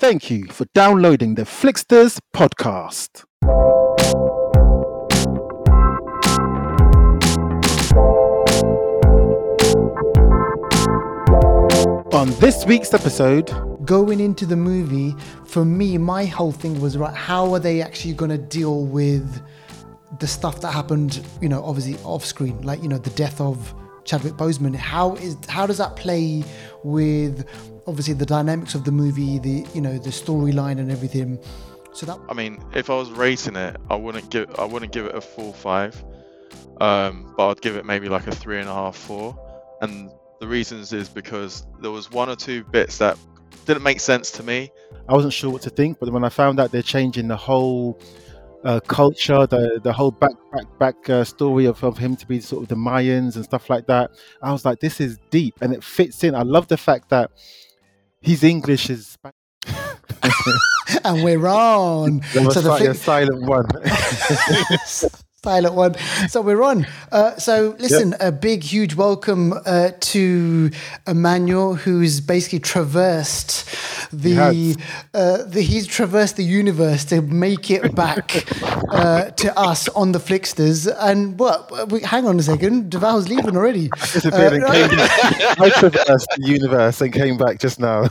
Thank you for downloading the Flixters podcast. On this week's episode, going into the movie, for me, my whole thing was right. How are they actually going to deal with the stuff that happened? You know, obviously off screen, like you know, the death of Chadwick Boseman. How is how does that play with obviously the dynamics of the movie, the you know, the storyline and everything? So that I mean, if I was rating it, I wouldn't give I wouldn't give it a full five, um, but I'd give it maybe like a three and a half, four. And the reasons is because there was one or two bits that didn't make sense to me. I wasn't sure what to think, but when I found out they're changing the whole uh, culture, the the whole back back back uh, story of, of him to be sort of the Mayans and stuff like that, I was like, this is deep and it fits in. I love the fact that his English is. and we're on. Was So the thi- silent one. silent one. So we're on. Uh, so listen, a big, huge welcome uh, to Emmanuel, who's basically traversed the, has. uh, the he's traversed the universe to make it back uh, to us on the Flixters. And what? Wait, hang on a second, Deval's leaving already. disappeared and came back. I traversed the universe and came back just now.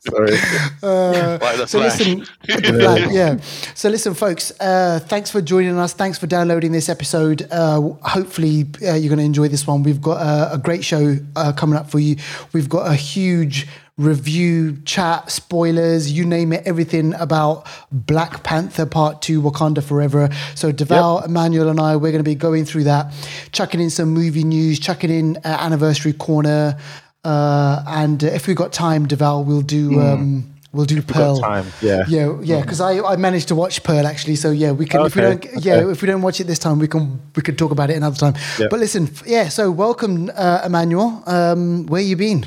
Sorry. Uh, so Flash. listen, the flag, yeah. So listen, folks. Uh, thanks for joining us. Thanks for downloading this episode. Uh, hopefully, uh, you're going to enjoy this one. We've got a, a great show uh, coming up for you. We've got a huge review, chat, spoilers, you name it, everything about Black Panther Part Two, Wakanda Forever. So Deval, Emmanuel, and I, we're going to be going through that, chucking in some movie news, chucking in uh, anniversary corner. Uh, and uh, if we've got time, Deval, we'll do um, we'll do Pearl. time, yeah. yeah, yeah. Because I, I managed to watch Pearl actually, so yeah, we can. If we don't, yeah, okay. if we don't watch it this time, we can we could talk about it another time. Yeah. But listen, yeah. So welcome, uh, Emmanuel. Um, where you been?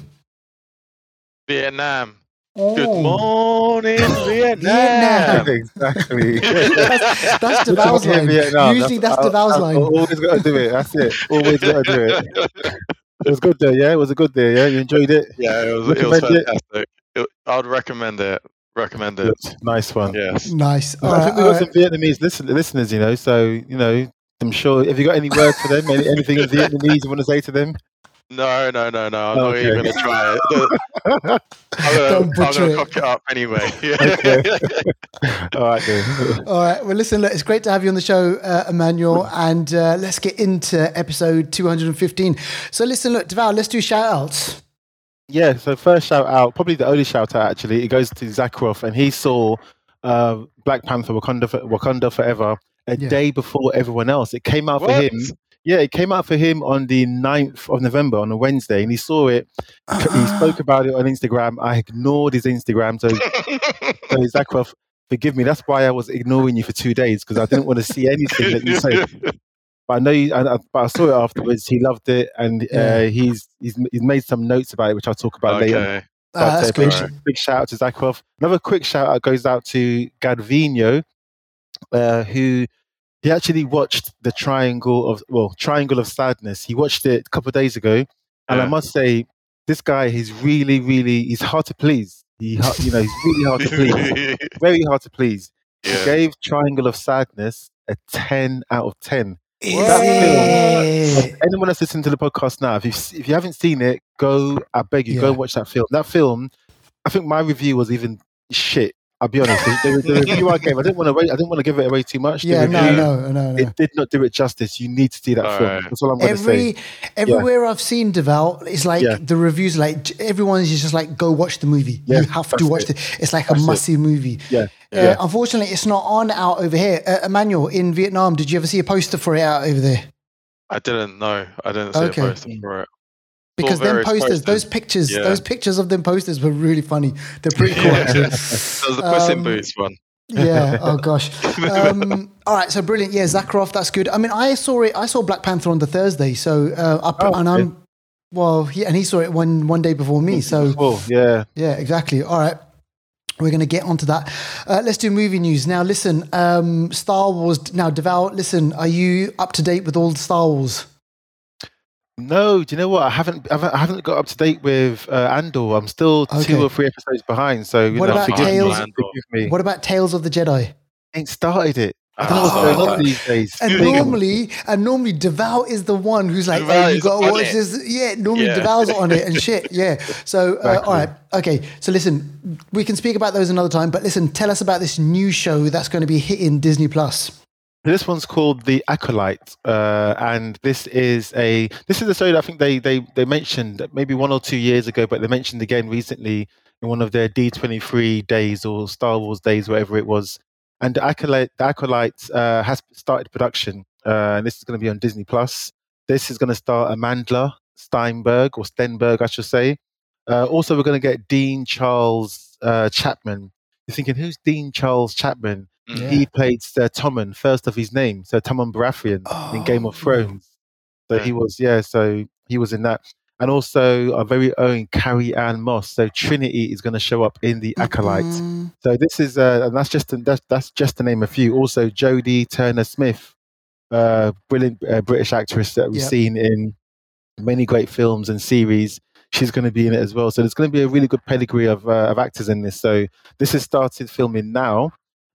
Vietnam. Good Oh, morning, Vietnam. Vietnam. exactly. That's, that's Deval's line. Vietnam. Usually that's, I- Deval's line. Always got to do it. That's it. Always got to do it. It was good though, yeah. It was a good day, yeah. You enjoyed it. Yeah, it was, it was Recommend it? Fantastic. It, I would recommend it. Recommend it. Good. Nice one. Yes. Nice. All I right, think we all got right. some Vietnamese listen, listeners, you know. So you know, I'm sure. Have you got any words for them? Any, anything in Vietnamese you want to say to them? No, no, no, no. I'm Okay. not even gonna try it. I'm gonna, Don't I'm butcher gonna it. cock it up anyway. All right, then. All right. Well, listen, look, it's great to have you on the show, uh, Emmanuel, and uh, let's get into episode 215. So, listen, look, Deval, let's do shout outs. Yeah, so first shout out, probably the only shout out actually, it goes to Zakharov, and he saw uh, Black Panther Wakanda, for, Wakanda Forever a Yeah. day before everyone else. It came out for him. Yeah, it came out for him on the 9th of November on a Wednesday, and he saw it. He spoke about it on Instagram. I ignored his Instagram, so, so Zakharov, forgive me. That's why I was ignoring you for two days because I didn't want to see anything that you said. But I know, you, I, I- but I saw it afterwards. He loved it, and Yeah. uh, he's he's he's made some notes about it, which I'll talk about later. okay. But, Ah, that's uh, big, big shout out to Zakharov. Another quick shout out goes out to Gadvino, uh, who he actually watched the Triangle of well Triangle of Sadness. He watched it a couple of days ago, and I must say, this guy he's really really he's hard to please. He you know he's really hard to please, very hard to please. He gave Triangle of Sadness a ten out of ten. Is That it? Anyone that's listening to the podcast now, if you if you haven't seen it, go. I beg you, go Yeah. and watch that film. That film, I think my review was even shit. I'll be honest. The, the, the review I gave, I didn't want to. Rate, I didn't want to give it away too much. Yeah, no, review, no, no, no. It did not do it justice. You need to see that film. Alright. That's all I'm going to say. Every everywhere I've seen Deval, it's like Yeah. the reviews like j- everyone's just like go watch the movie. Yeah, you have to watch it. it. It's like a That's it. must see movie. Yeah, Uh, yeah. Unfortunately, it's not on out over here. Uh, Emmanuel in Vietnam, did you ever see a poster for it out over there? I didn't know. I didn't see Okay. a poster for it. Because them posters, posters. those pictures, Yeah. those pictures of them posters were really funny. They're pretty cool, actually. There's the Puss in Um, Boots one. yeah. Oh gosh. Um, all right. So brilliant. Yeah, Zakharov. That's good. I mean, I saw it. I saw Black Panther on the Thursday. So uh, up, Oh, and I'm. Well, he, and he saw it one one day before me. So yeah. yeah, exactly. All right. We're going to get onto that. Uh, let's do movie news. Now, listen, um, Star Wars. Now, Deval, listen, are you up to date with all the Star Wars? No, do you know what? I haven't, I haven't, got up to date with uh, Andor. I'm still Okay. two or three episodes behind. So you What know, about Tales- me. What about Tales of the Jedi? ain't started it. I don't know what's going on these days. And Big- normally, and normally, Deval is the one who's like, Deval "Hey, you got to watch it. this." Yeah, normally Yeah. Deval's on it and shit. Yeah. So, uh, Exactly. all right, okay. So, listen, we can speak about those another time. But listen, tell us about this new show that's going to be hitting Disney Plus. This one's called The Acolyte, uh, and this is a this is a story that I think they they they mentioned maybe one or two years ago, but they mentioned again recently in one of their D23 days or Star Wars days, whatever it was. And The Acolyte, the Acolyte uh, has started production, uh, and this is going to be on Disney Plus. This is going to star Amandla Steinberg or Stenberg, I should say. Uh, also, we're going to get Dean Charles uh, Chapman. You're thinking, who's Dean Charles Chapman? Mm. He played Sir Tommen, first of his name, Sir Tommen Baratheon in Game of Oh. Thrones. So he was, yeah, so he was in that. And also our very own Carrie Ann Moss. So Trinity is going to show up in the Acolyte. Mm, So this is, uh, and that's just that's, that's just to name a few. Also Jodie Turner Smith, uh, brilliant uh, British actress that we've Yep. seen in many great films and series. She's going to be in it as well. So there's going to be a really good pedigree of uh, of actors in this. So this has started filming now.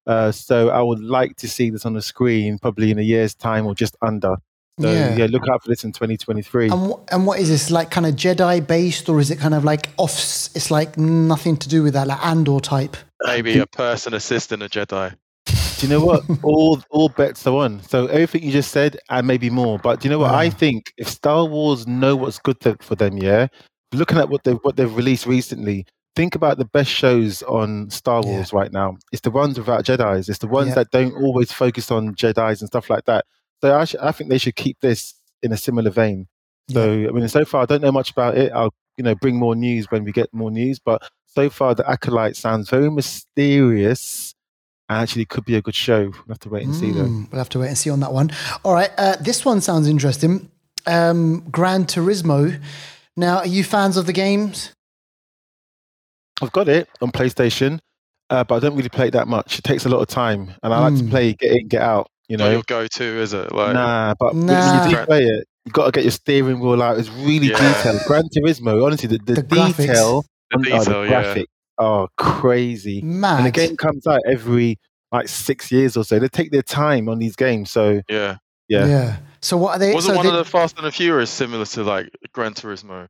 Uh, so I would like to see this on the screen probably in a year's time or just under. So Yeah. yeah, look out for this in 2023. And, wh- and what is this like? Kind of Jedi based, or is it kind of like off? It's like nothing to do with that, like Andor type. Maybe a person assisting a Jedi. Do you know what? all all bets are on. So everything you just said and maybe more. But do you know what? I think if Star Wars know what's good th- for them, yeah. Looking at what they what they've released recently, think about the best shows on Star Yeah. Wars right now. It's the ones without Jedi's. It's the ones Yeah. that don't always focus on Jedi's and stuff like that. So I, sh- I think they should keep this in a similar vein. So I mean, so far I don't know much about it. I'll you know bring more news when we get more news. But so far the acolyte sounds very mysterious, and actually could be a good show. We'll have to wait and see though. Mm, We'll have to wait and see on that one. All right, uh, this one sounds interesting. Um, Gran Turismo. Now, are you fans of the games? I've got it on PlayStation, uh, but I don't really play it that much. It takes a lot of time, and I like to Mm. play get in, get out. You Not know, your go-to, is it? Like, nah. But when Nah. you do play it, you got to get your steering wheel out. It's really Yeah. detailed. Gran Turismo, honestly, the, the, The graphics. detail, the on- oh, the yeah. graphic, oh, crazy. Mad. And the game comes out every like six years or so. They take their time on these games. So Yeah. yeah. So what are they? Wasn't so one they- of the Fast and the Furious similar to like Gran Turismo?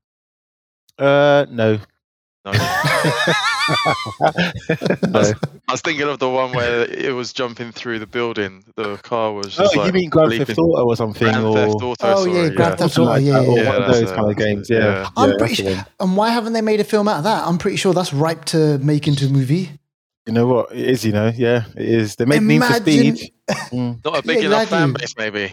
uh, no. No. no. I was thinking of the one where it was jumping through the building. The car was Oh, just you like mean Grand leaping. Theft Auto or something? Grand or Theft Auto. Oh, sorry, yeah, Grand Theft Auto, like yeah, that, or yeah, one of those it, kind of games. Yeah, yeah. I'm yeah, pretty sure. And why haven't they made a film out of that? I'm pretty sure that's ripe to make into a movie. You know what? It is. You know, yeah, it is. They made Need for Speed. Mm. Not a big Yeah, enough fan base, maybe.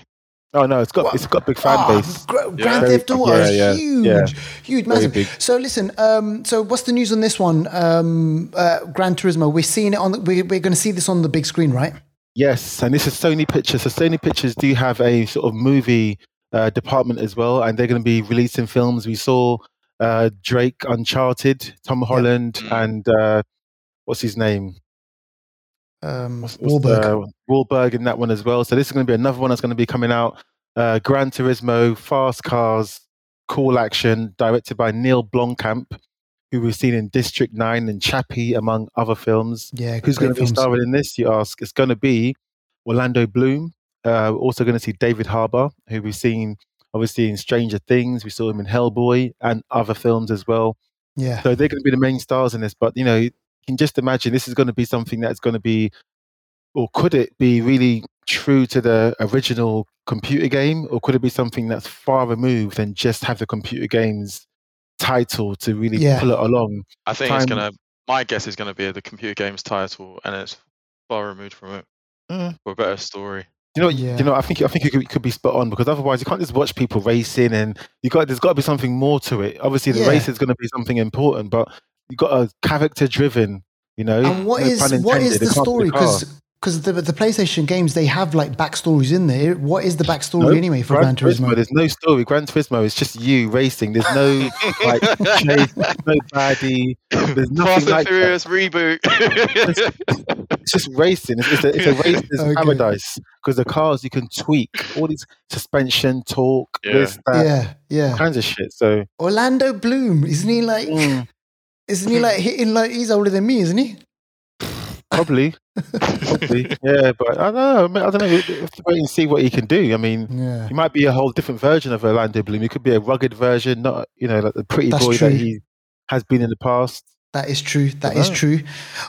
Oh no, it's got What? it's got big fan Ah, base. Gra- Yeah. Grand Very- Theft Auto yeah, is yeah, huge, yeah. huge, massive. big. So listen, um, so what's the news on this one? Um, uh, Gran Turismo. We're seeing it on. The, we, we're going to see this on the big screen, right? Yes, and this is Sony Pictures. So Sony Pictures do have a sort of movie uh, department as well, and they're going to be releasing films. We saw uh, Drake, Uncharted, Tom Holland, Mm. and uh, what's his name? Um, What's, what's Wahlberg. the- Wahlberg in that one as well. So this is going to be another one that's going to be coming out. Uh, Gran Turismo, Fast Cars, Call Action, directed by Neill Blomkamp, who we've seen in District Nine and Chappie, among other films. yeah, Who's going to be starring in this? You ask. It's going to be Orlando Bloom. Uh, we're also going to see David Harbour, who we've seen obviously in Stranger Things. We saw him in Hellboy and other films as well. Yeah, So they're going to be the main stars in this. But you know, you can just imagine this is going to be something that's going to be, or could it be really true to the original computer game, or could it be something that's far removed and just have the computer game's title to really Yeah. pull it along? I think it's gonna. My guess is gonna be the computer game's title, and it's far removed from it Mm. for a better story. You know, Yeah. you know. I think I think it could, could be spot on because otherwise you can't just watch people racing, and you got there's got to be something more to it. Obviously, the Yeah. race is going to be something important, but you've got a character driven. You know, and what no is what is the it can't be story? Because because the the PlayStation games they have like backstories in there. What is the backstory No, anyway for Gran Turismo? There's no story. Gran Turismo is just you racing. There's no like chase, no baddie. There's nothing Fast and like that. Reboot. it's just racing. It's, it's a, it's a racer's Okay. paradise because the cars you can tweak all these suspension, torque, Yeah. this, that, yeah, yeah. all kinds of shit. So Orlando Bloom, isn't he like? mm, Isn't he like hitting like he's older than me, isn't he? Probably, probably, yeah. But I don't know. I, don't know. We have to wait and see what he can do. I mean, Yeah. he might be a whole different version of Orlando Bloom. He could be a rugged version, not you know like the pretty That's boy true. that he has been in the past. That is true. That is true.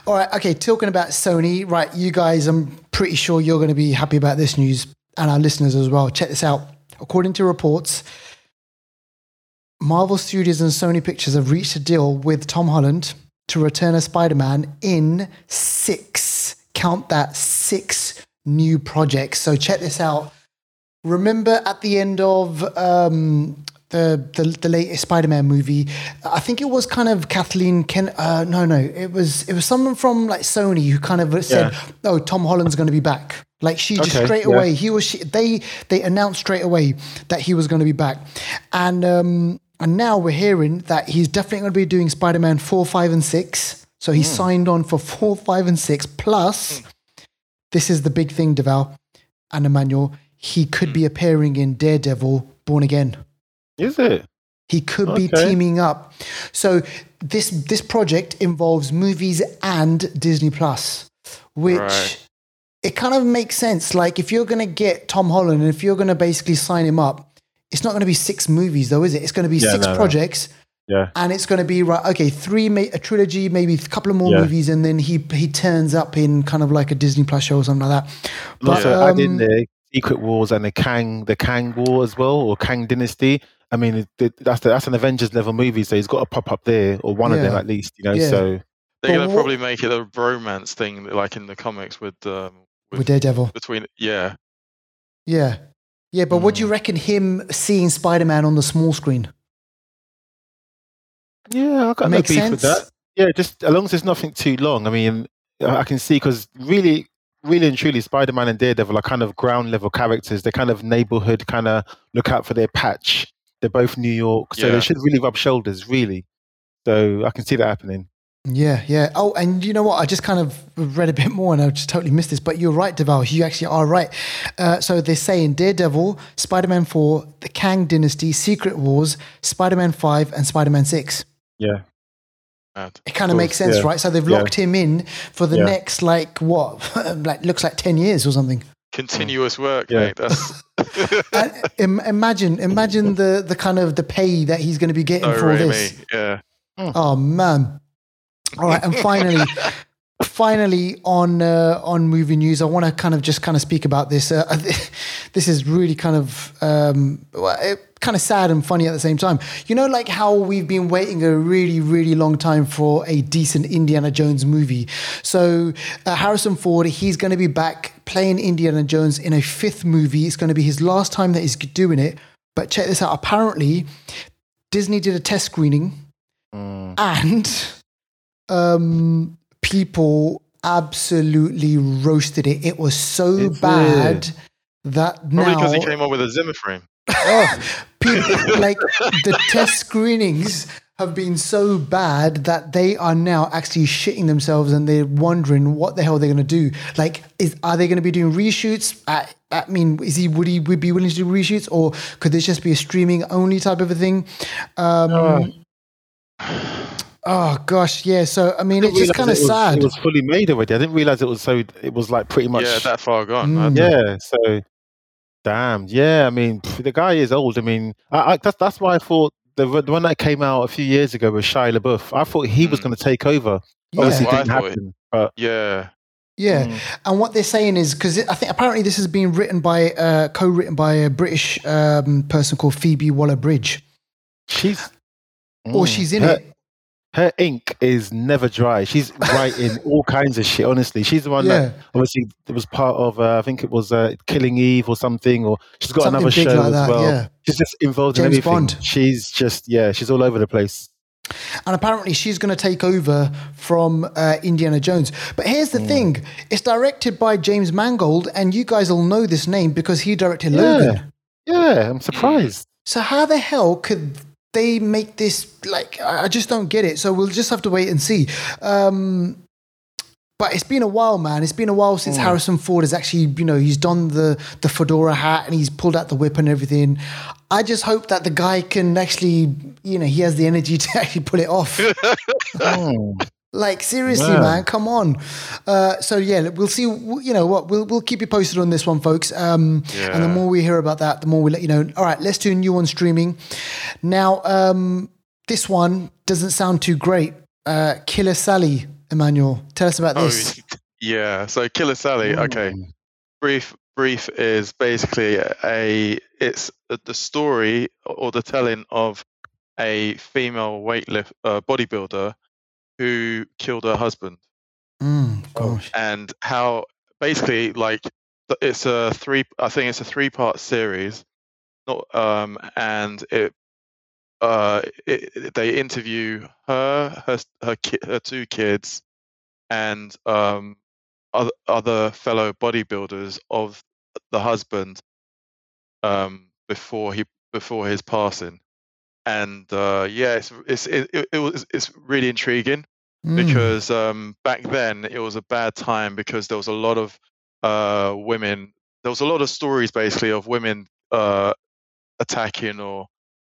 All right. Okay. Talking about Sony, right? You guys, I'm pretty sure you're going to be happy about this news and our listeners as well. Check this out. According to reports, Marvel Studios and Sony Pictures have reached a deal with Tom Holland to return a Spider Man in six, count that, six new projects. So check this out. Remember at the end of um, the, the the latest Spider-Man movie, I think it was kind of Kathleen Ken. Uh, no, no, it was it was someone from like Sony who kind of said, "Oh, Tom Holland's going to be back." Like she just Okay, straight yeah. away, he was she, they they announced straight away that he was going to be back, and um, and now we're hearing that he's definitely going to be doing Spider-Man four, five, and six. So Hmm. he signed on for four, five, and six. Plus, this is the big thing, Deval and Emmanuel. He could Hmm. be appearing in Daredevil Born Again. Is it? He could be teaming up. So this this project involves movies and Disney Plus, which Right. it kind of makes sense. Like if you're going to get Tom Holland and if you're going to basically sign him up, it's not going to be six movies though, is it? It's going to be Yeah, six no, no. projects. Yeah. And it's going to be right. Okay, three, a trilogy, maybe a couple of more Yeah. movies, and then he he turns up in kind of like a Disney Plus show or something like that. And also But, add in um, the Secret Wars and the Kang, the Kang War as well, or Kang Dynasty. I mean, it, it- that's the, that's an Avengers level movie, so he's got to pop up there, or one of them at least. You know, Yeah. so They're gonna probably make it a romance thing, like in the comics with um with Daredevil. between yeah. Yeah. Yeah, but what do you Hmm. reckon him seeing Spider Man on the small screen? yeah, I got Makes no beef sense. with that. Yeah, just as long as there's nothing too long. I mean, I can see because really, really and truly, Spider-Man and Daredevil are kind of ground level characters. They're kind of neighborhood, kind of look out for their patch. They're both New York, so Yeah. they should really rub shoulders, really. So I can see that happening. Yeah, yeah. Oh, and you know what? I just kind of read a bit more and I just totally missed this, but you're right, Deval. You actually are right. Uh, so they're saying Daredevil, Spider Man 4, The Kang Dynasty, Secret Wars, Spider Man 5, and Spider Man 6. Yeah, Mad. It kind of Of makes sense, yeah. right? So they've Yeah. locked him in for the Yeah. next, like, what? like, looks like 10 years or something. Continuous work, Yeah. mate. That's And im- imagine, imagine the, the kind of the pay that he's going to be getting so for all really this. me. Yeah. Oh man! All right, and finally, finally on uh, on movie news, I want to kind of just kind of speak about this. Uh, this is really kind of um, well, kind of sad and funny at the same time. You know, like how we've been waiting a really really long time for a decent Indiana Jones movie. So uh, Harrison Ford, he's going to be back playing Indiana Jones in a fifth movie. It's going to be his last time that he's doing it. But check this out. Apparently, Disney did a test screening Mm. and um, people absolutely roasted it. It was so Is it? bad that Probably now because he came up with a Zimmer frame. Oh, people, like the test screenings have been so bad that they are now actually shitting themselves and they're wondering what the hell they're going to do. Like, is are they going to be doing reshoots? I, I mean, is he would he would be willing to do reshoots, or could this just be a streaming only type of a thing? Um, Oh gosh, yeah. So I mean, I it's just kind of realise it was- sad. It was fully made already. I didn't realize it was so. It was like pretty much. Yeah, that far gone. Mm. Yeah, so damn. Yeah, I mean, pff, the guy is old. I mean, I, I, that's that's why I thought the, the one that came out a few years ago was Shia LaBeouf. I thought he was Mm. going to take over. yeah, Obviously, Well, didn't thought it- happen. But Yeah. yeah. Mm. And what they're saying is because I think apparently this has been written by, uh, co-written by a British um, person called Phoebe Waller-Bridge, she's or mm, she's in her, it. Her ink is never dry. She's writing all kinds of shit. Honestly, she's the one Yeah, that obviously was part of. Uh, I think it was uh, Killing Eve or something. Or she's got something another show like as that. well. Yeah. She's just involved in James everything. Bond. She's just yeah. She's all over the place. And apparently she's going to take over from uh, Indiana Jones. But here's the thing: it's directed by James Mangold, and you guys all know this name because he directed Yeah. Logan. Yeah, I'm surprised. So how the hell could they make this like I just don't get it. So we'll just have to wait and see. Um but it's been a while, man. It's been a while since Mm. Harrison Ford has actually, you know, he's donned the the fedora hat and he's pulled out the whip and everything. I just hope that the guy can actually, you know, he has the energy to actually pull it off. Mm. Like seriously, Yeah. man, come on. Uh, so yeah, we'll see. You know what? We'll we'll keep you posted on this one, folks. Um, And the more we hear about that, the more we let you know. All right, let's do a new one streaming. Now, um, this one doesn't sound too great. Uh, Killer Sally, Emmanuel, tell us about Oh, this. yeah. So Killer Sally. Okay. Mm. brief brief is basically a it's the story or the telling of a female weightlift uh, bodybuilder who killed her husband. Mm, gosh. and how basically like it's a three i think it's a three part series. Not um and it uh it, it- they interview her her her ki- her two kids and um other, other fellow bodybuilders of the husband um before he before his passing and uh yeah it's it's it, it, it was it's really intriguing Mm, because um, back then it was a bad time because there was a lot of uh, women. There was a lot of stories basically of women uh, attacking or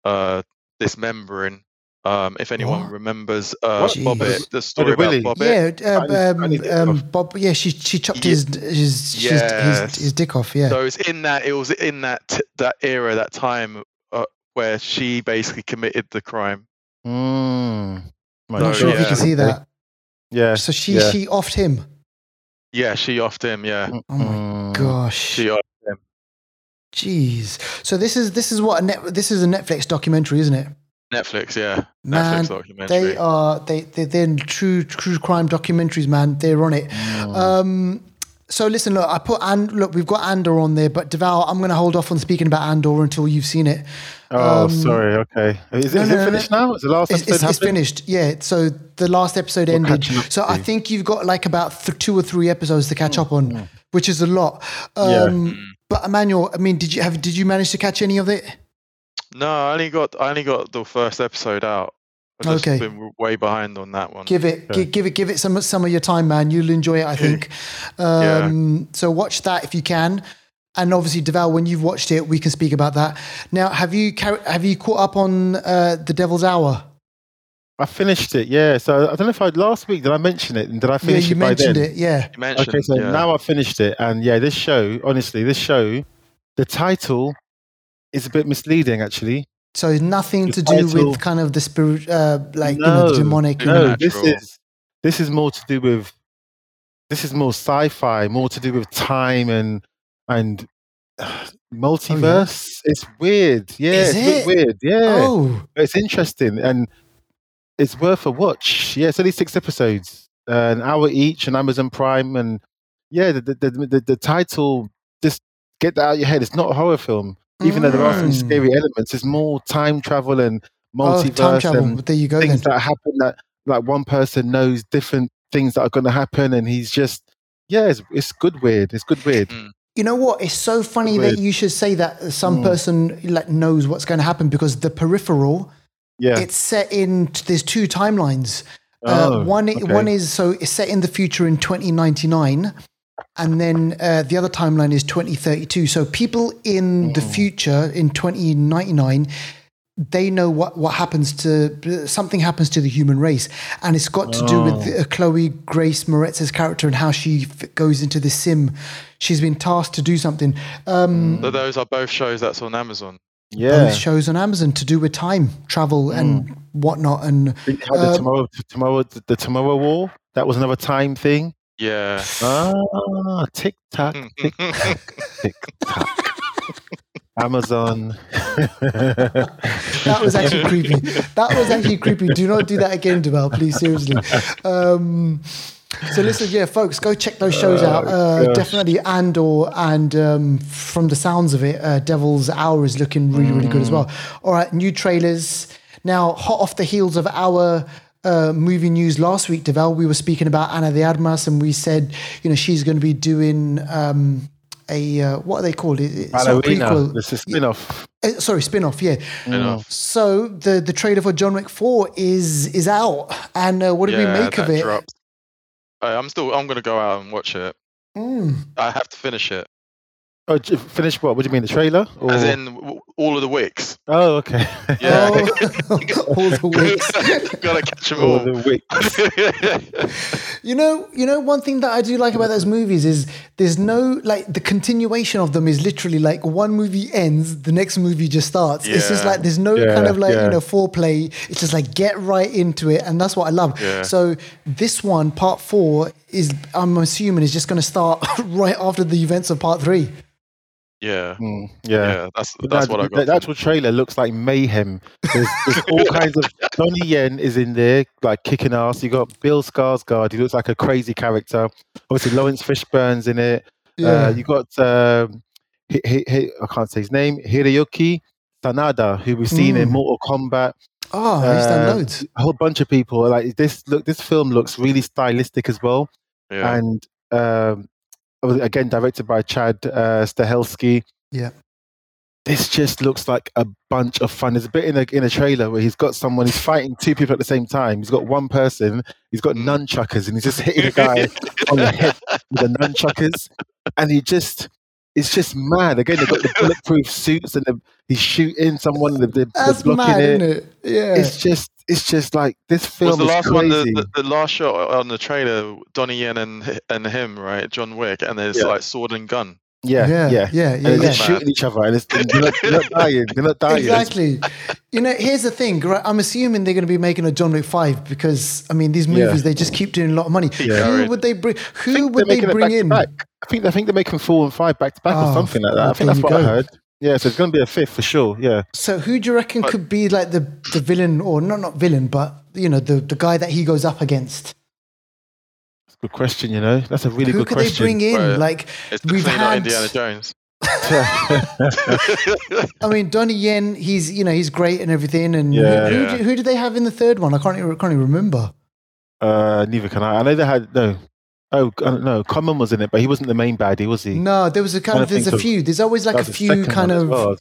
uh, dismembering. Um, if anyone What? remembers uh, Bobbitt, the story Willie? about Bobbitt. yeah, uh, um, um. Bob. Yeah, she she chopped Ye- his his, his Yes. his his dick off. Yeah. So it's in that it was in that t- that era, that time where she basically committed the crime. Mm. I'm not So, sure if you can see that. Yeah. So she yeah. she offed him. Yeah, she offed him. Yeah, Oh my Mm. gosh. she offed him. Jeez. So this is this is what a net, this is a Netflix documentary, isn't it? Netflix. Yeah, Man, Netflix documentary. They are they they they're true true crime documentaries, man. They're on it. Mm. Um, so listen, look, I put and look, we've got Andor on there, but Deval, I'm going to hold off on speaking about Andor until you've seen it. Oh, um, sorry. Okay. Is, no, is no, it no, finished now? Is the last It's, episode it's, it's finished, yeah. So the last episode We're ended. So I think you've got like about th- two or three episodes to catch up on, which is a lot. Yeah. Um, Mm. But Emmanuel, I mean, did you have did you manage to catch any of it? No, I only got I only got the first episode out. I've just Okay. been way behind on that one. Give it, Okay. gi- give it, give it some some of your time, man. You'll enjoy it, I think. Um, So watch that if you can, and obviously, Deval, when you've watched it, we can speak about that. Now, have you car- have you caught up on uh, the Devil's Hour? I finished it. Yeah. So I don't know if I last week did I mention it and did I Yeah, finish you it by mentioned then? it. Yeah. You mentioned, Okay, so yeah. now I've finished it, and yeah, this show, honestly, this show, the title is a bit misleading, actually. So nothing to do with kind of the spirit, uh, like you know, the demonic. no. No, this is this is more to do with this is more sci-fi, more to do with time and and uh, multiverse. It's weird, yeah, Is it's it? weird, yeah. Oh, But it's interesting and it's worth a watch. Yeah, it's only six episodes, uh, an hour each on Amazon Prime, and yeah, the the, the, the, the title just get that out of your head. It's not a horror film, even though there are some Mm. scary elements. It's more time travel and oh, multiverse time travel. and There you go. Then. things that happen that like one person knows different things that are going to happen, and he's just yeah, it's, it's good weird. It's good weird. You know what? It's so funny Weird. that you should say that some Mm. person like knows what's going to happen because the peripheral Yeah. it's set in. There's two timelines. Oh, uh, one okay. one is so it's set in the future in 2099, and then uh, the other timeline is 2032. So people in the Mm. future in 2099. They know what, what happens to something happens to the human race, and it's got to do with Oh. uh, Chloe Grace Moretz's character and how she f- goes into the sim. She's been tasked to do something. Um, So those are both shows that's on Amazon. yeah. Both shows on Amazon to do with time travel and whatnot. And You had the tomorrow, tomorrow, the tomorrow war. That was another time thing. Yeah. Ah, tick tock, tick tick tock. Amazon. that was actually creepy. That was actually creepy. Do not do that again, Deval, please, seriously. Um, so listen, yeah, folks, go check those shows out. Uh, gosh. definitely Andor and um, from the sounds of it, uh, Devil's Hour is looking really, really good as well. All right, new trailers. Now, hot off the heels of our uh, movie news last week, Deval, we were speaking about Ana de Armas and we said, you know, she's going to be doing um, a, uh, what are they called? It- It's Ballerina. prequel. This is spin off. Uh, sorry, spin off, yeah. Enough. So the the trailer for John Wick Four is is out, and uh, what did we make of it? dropped. Uh, I'm still. I'm gonna go out and watch it. Mm. I have to finish it. Oh, j- finish what? What do you mean, the trailer? Or... As in w- all of the wicks. oh, okay. Yeah. Oh, all the weeks. Gotta catch them All all. the wicks. You know, you know, one thing that I do like about those movies is there's no like the continuation of them is literally like one movie ends, the next movie just starts. It's just like there's no Yeah, kind of like yeah. you know foreplay. It's just like get right into it, and that's what I love. Yeah. So this one, part four, is I'm assuming is just going to start right after the events of part three. Yeah. Mm, Yeah. yeah. That's But that's no, what I the, got. the actual trailer looks like mayhem. There's, there's all kinds of Donnie Yen is in there, like kicking ass. You got Bill Skarsgård, he looks like a crazy character. Obviously, Laurence Fishburne's in it. Yeah. Uh, you got um, Hi- Hi- Hi- I can't say his name, Hiroyuki Sanada, who we've seen in Mm. Mortal Kombat. oh, he's done uh, loads. A whole bunch of people. Like this, look, this film looks really stylistic as well, yeah. and um, again directed by Chad uh, Stahelski. Yeah. This just looks like a bunch of fun. There's a bit in a in a trailer where he's got someone. He's fighting two people at the same time. He's got one person. He's got nunchuckers, and he's just hitting a guy on the head with the nunchuckers, and he just. It's just mad. Again, they've got the bulletproof suits, and the, he's shooting someone. They're, they're blocking mad, it? Yeah. It's just, it's just like this film was the is last crazy. one the, the, the last shot on the trailer Donnie Yen and and him right John Wick and there's Yeah. like sword and gun yeah, yeah, yeah, yeah, And yeah, they're yeah. just shooting each other, and it's, they're, not, they're not dying. They're not dying. Exactly. You know, here's the thing. Right? I'm assuming they're going to be making a John Wick five because I mean these movies Yeah. they just keep doing a lot of money. Yeah. Who would they bring? Who would they're they making it bring in? back. I think I think they're making four and five back to back Oh, or ah, something like that. I think that's you what I heard. Yeah, so it's going to be a fifth for sure. Yeah, So who do you reckon But- could be like the the villain or not not villain, but you know the the guy that he goes up against? That's a good question. You know, that's a really who good question. Who could they bring in? Right. Like it's We've had- Indiana Jones I mean, Donnie Yen, he's you know he's great and everything. And who- Yeah. who, do- who did they have in the third one? I can't even, can't even remember. uh, neither can I. I know they had no. Oh I don't know. Common was in it, but he wasn't the main baddie, was he? No, there was a kind of there's a few. There's always like a few kind of well.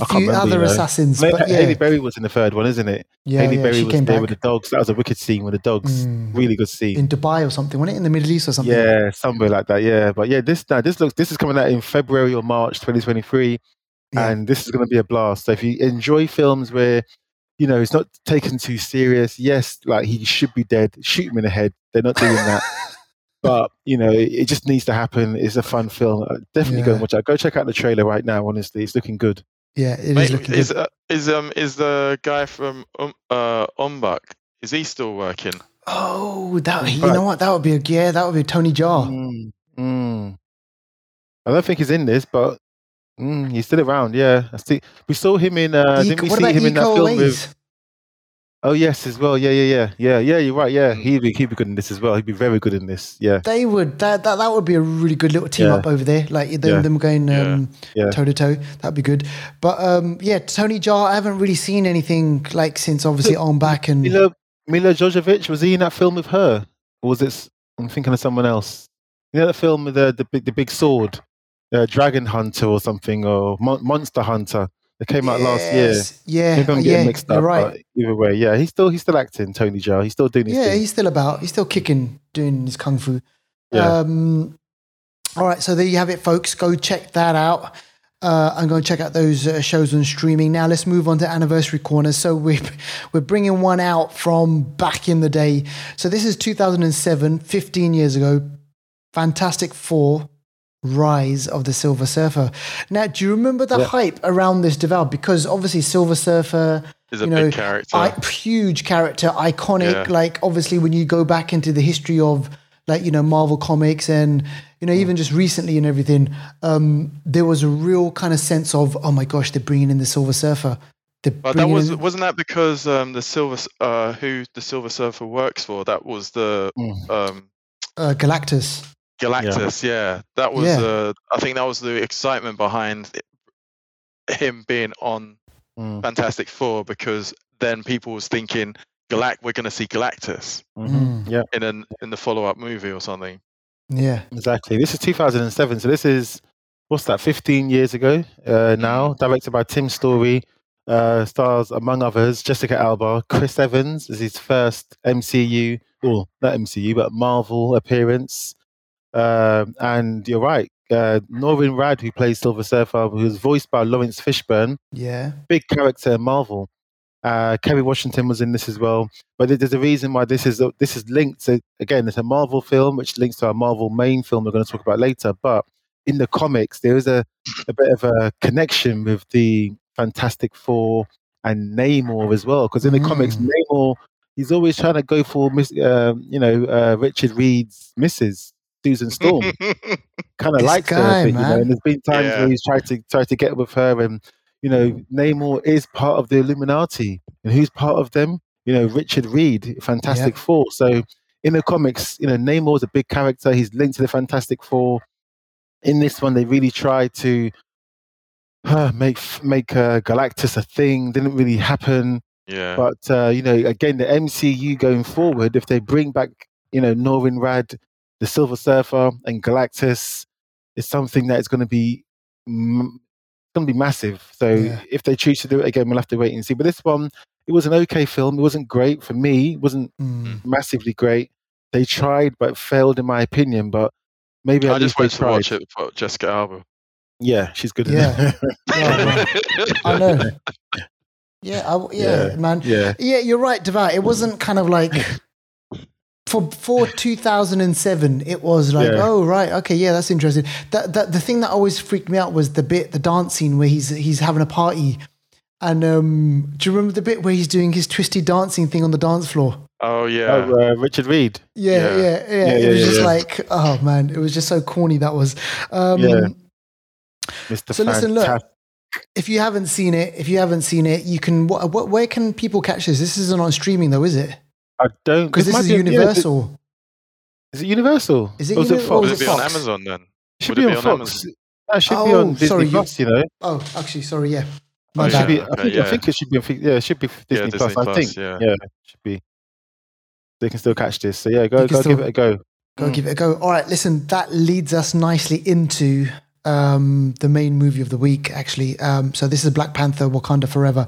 a few remember, other you know. assassins. Ma- But yeah, Halle Berry was in the third one, isn't it? yeah, Halle yeah, Berry she was came there back with the dogs. That was a wicked scene with the dogs. Mm. Really good scene. in Dubai or something, wasn't it? In the Middle East or something. Yeah, somewhere like that. Yeah, but yeah, this now this looks this is coming out in February or March 2023, Yeah. and this is going to be a blast. So if you enjoy films where you know it's not taken too serious, yes, like he should be dead, shoot him in the head. They're not doing that, but you know it, it just needs to happen. It's a fun film. Uh, Definitely go and watch it. Go check out the trailer right now. Honestly, it's looking good. yeah, it is Mate, looking is, good. uh, is um is the guy from um, uh Ong-Bak is he still working Oh, that you But- know what? That would be a yeah, that would be Tony Jaa. Mm, mm. I don't think he's in this, but mm, he's still around. Yeah, I see. We saw him in. Uh, Eco- didn't we see him in that Eco film with? Ways? Oh yes, as well. Yeah, yeah, yeah, yeah, yeah. You're right. Yeah, Mm. he'd be he'd be good in this as well. He'd be very good in this. Yeah, They would that, that that would be a really good little team Yeah. up over there. Like them, Yeah. them going Yeah. um, Yeah. toe to toe. That'd be good. But um, yeah, Tony Jaa. I haven't really seen anything like since obviously Ong-Bak and Milla Milla Jovovich was he in that film with her, or was it? I'm thinking of someone else. You know the film with the the big the big sword, uh, Dragon Hunter or something, or Mon- Monster Hunter. That came out last year. Yeah, Maybe I'm getting yeah, mixed you're up. right. Either way, yeah, he's still he's still acting. Tony Jaa. He's still doing his Yeah, thing. he's still about. He's still kicking, doing his kung fu. Yeah. Um, all right, so there you have it, folks. Go check that out. Uh, I'm going to check out those uh, shows on streaming. Now let's move on to anniversary corners. So we're we're bringing one out from back in the day. So this is 2007, 15 years ago. Fantastic Four, Rise of the Silver Surfer. Now, do you remember the Yeah. hype around this developed? Because obviously, Silver Surfer is a you know, big character I, huge character, iconic. Yeah. Like obviously, when you go back into the history of like you know Marvel comics and you know even just recently and everything, um, there was a real kind of sense of oh my gosh, they're bringing in the Silver Surfer. But that was in- wasn't that because um the silver uh who the Silver Surfer works for that was the Mm. um uh, Galactus. Galactus yeah, that was Yeah. uh I think that was the excitement behind him being on Mm, Fantastic Four because then people was thinking Galact we're gonna see Galactus mhm. Mm. Yeah, in an in the follow up movie or something Yeah, exactly. This is 2007, so this is what's that? 15 years ago uh, now. Directed by Tim Story. Uh, stars among others Jessica Alba, Chris Evans is his first MCU well, not MCU, but Marvel appearance. Um, and you're right, uh, Norrin Radd, who plays Silver Surfer, who's voiced by Laurence Fishburne, Yeah. big character in Marvel. Uh, Kerry Washington was in this as well, but there's a reason why this is this is linked. To, again, it's a Marvel film, which links to our Marvel main film we're going to talk about later. But in the comics, there is a, a bit of a connection with the Fantastic Four and Namor as well, because in the comics, Mm. Namor he's always trying to go for miss, um, you know uh, Richard Reed's Mrs. Susan Storm kind of This likes her, guy, a bit, you know, and there's been times Yeah. where he's tried to tried to get with her, and you know, Namor is part of the Illuminati, and who's part of them? You know, Richard Reed, Fantastic Four. So in the comics, you know, Namor is a big character. He's linked to the Fantastic Four. In this one, they really tried to uh, make make uh, Galactus a thing. Didn't really happen. yeah. But uh, you know, again, the MCU going forward, if they bring back, you know, Norrin Radd, the Silver Surfer, and Galactus, is something that is going to be m- going to be massive. So Yeah. if they choose to do it again, we'll have to wait and see. But this one, it was an okay film. It wasn't great for me. It wasn't Mm. massively great. They tried, but failed, in my opinion. But maybe at I just least they went to watch it for Jessica Alba. Yeah, she's good. Yeah. Yeah, I know. Yeah, I, yeah, man. yeah, Yeah, you're right, Deval. It wasn't kind of like for for 2007. It was like, Yeah. oh right, okay, yeah, that's interesting. That that the thing that always freaked me out was the bit, the dance scene where he's he's having a party, and um, do you remember the bit where he's doing his twisty dancing thing on the dance floor? Oh yeah. Oh, uh, Richard Reed. Yeah, Yeah. yeah, yeah. Yeah, it yeah, was yeah, just yeah. like, oh man, it was just so corny that was. Um, Yeah. Mr. So listen, look, if you haven't seen it, if you haven't seen it, you can. What, what, where can people catch this? This isn't on streaming though, is it? I don't Because this might is be on- yeah, Universal. Is it Universal? Is it Or was Uni- or Fox? Would it it be on Fox? Amazon then? It should Would be it on be on Fox. Amazon? That should be Oh, on Disney sorry, you- Plus. You know, Oh, actually, sorry, yeah. Oh, My it yeah. should bad. be. I think, yeah. I think it should be. on Fi- Yeah, it should be Disney, Disney Plus. I think. yeah. Yeah, it should be. They can still catch this. So yeah, go go still- give it a go. Go give it a go. All right, listen, that leads us nicely into um, the main movie of the week, actually. Um, so this is Black Panther Wakanda Forever.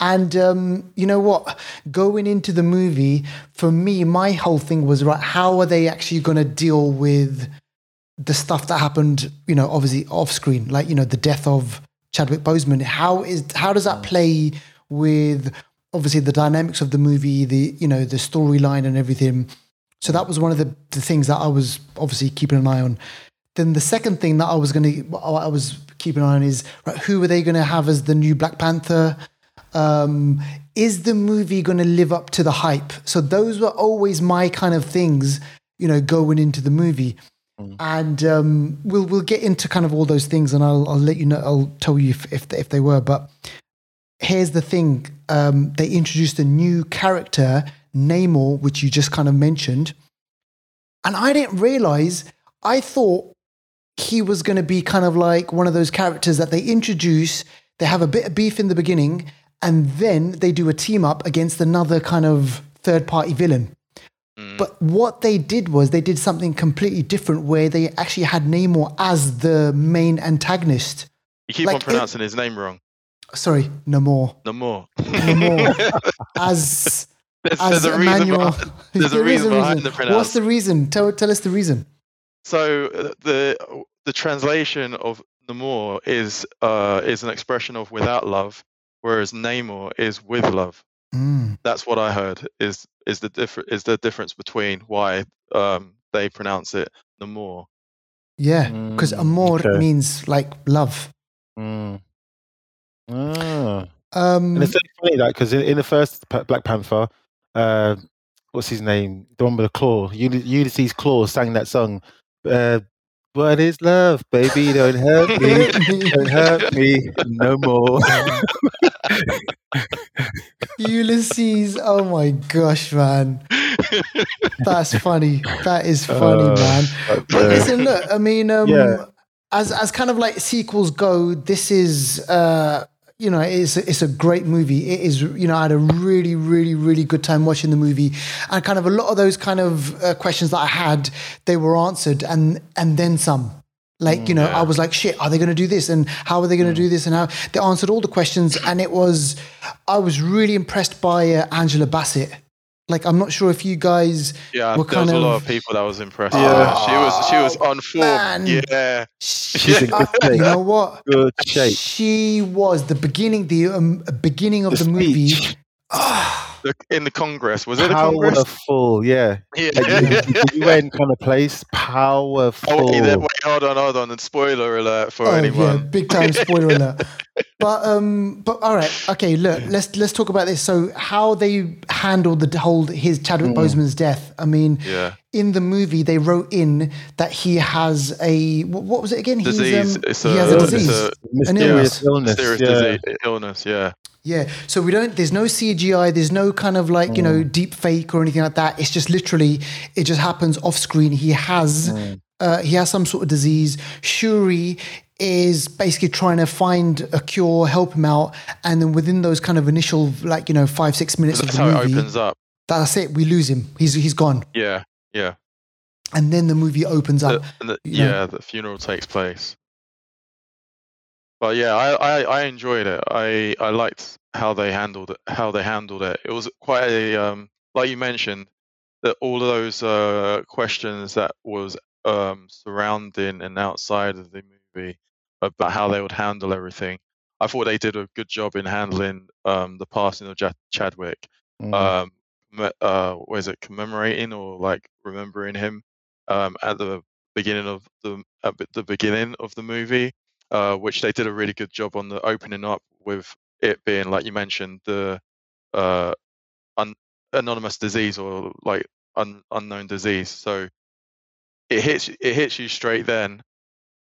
And um, you know what? Going into the movie, for me, my whole thing was, right, how are they actually going to deal with the stuff that happened, you know, obviously off screen, like, you know, the death of Chadwick Boseman. How is how does that play with obviously the dynamics of the movie, the you know, the storyline and everything? So that was one of the, the things that I was obviously keeping an eye on. Then the second thing that I was going to, I was keeping an eye on is right, who are they going to have as the new Black Panther? Um, is the movie going to live up to the hype? So those were always my kind of things, you know, going into the movie. And um, we'll we'll get into kind of all those things, and I'll I'll let you know. I'll tell you if if, if they were. But here's the thing: um, they introduced a new character, Namor, which you just kind of mentioned, and I didn't realize. I thought he was going to be kind of like one of those characters that they introduce. They have a bit of beef in the beginning, and then they do a team up against another kind of third party villain. Mm. But what they did was they did something completely different, where they actually had Namor as the main antagonist. You keep like on it- pronouncing his name wrong. Sorry, Namor. No more. Namor as there's, as there's a reason Emmanuel. behind, there's a reason behind the What's the reason? Tell tell us the reason. So uh, the the translation of Namor is uh is an expression of without love, whereas Namor is with love. Mm, That's what I heard. Is is the different is the difference between why um they pronounce it Namor. yeah, because Mm, amor okay. means like love. Mm. Ah. Um, And it's so funny that because in, in the first Black Panther, uh, what's his name? The one with the claw, Uli- Ulysses Klaue sang that song. Uh, what is love, baby? Don't hurt me, don't hurt me no more. Ulysses. Oh my gosh, man. That's funny. That is funny, Uh, man. But, But uh, listen, look, I mean, um, Yeah. as as kind of like sequels go, this is uh, you know, it's a, it's a great movie. It is, you know, I had a really, really, really good time watching the movie, and kind of a lot of those kind of uh, questions that I had, they were answered, and and then some. Like you know, yeah. I was like, "Shit, are they going to do this? And how are they going to do this? And how they answered all the questions, and it was, I was really impressed by uh, Angela Bassett Like I'm not sure if you guys were kind of. Yeah, What there was kind a lot of- of people that was impressed. Yeah. Yeah, she was she was Oh, on form. man. Yeah, She's in good you know what? Good shape. She was the beginning, the um, beginning of the, The movie. Speech. The, in the Congress was it the Congress? Powerful, yeah. Yeah. Like, the UN kind of place. Powerful. Oh, wait, there- wait, hold on, hold on. And spoiler alert for oh yeah, anyone. big time spoiler alert. But um, but all right, okay. Look, let's let's talk about this. So how they handled the whole his Chadwick Mm. Boseman's death. I mean, Yeah, in the movie they wrote in that he has a what, what was it again? disease. He's, um, it's he has a it's disease. a Mysterious illness. serious yeah. disease, illness. Yeah, Yeah. So we don't. There's no CGI. There's no kind of like you know deep fake or anything like that. It's just literally it just happens off screen. He has uh, he has some sort of disease. Shuri is basically trying to find a cure, help him out, and then within those kind of initial like you know five six minutes of the how it movie, opens up. that's it. We lose him. He's he's gone, Yeah, yeah, and then the movie opens up. The- and the- you know. yeah. The funeral takes place. But yeah, I, I, I enjoyed it. I, I liked how they handled it. How they handled it. It was quite a um, like you mentioned that all of those uh, questions that was um, surrounding and outside of the movie about how they would handle everything. I thought they did a good job in handling um, the passing of Ja- Chadwick. Mm. Um, uh, what is it? Commemorating or like remembering him um, at the beginning of the at the beginning of the movie, uh, which they did a really good job on the opening up with it being like you mentioned the uh, un- anonymous disease or like un- unknown disease. So it hits it hits you straight then,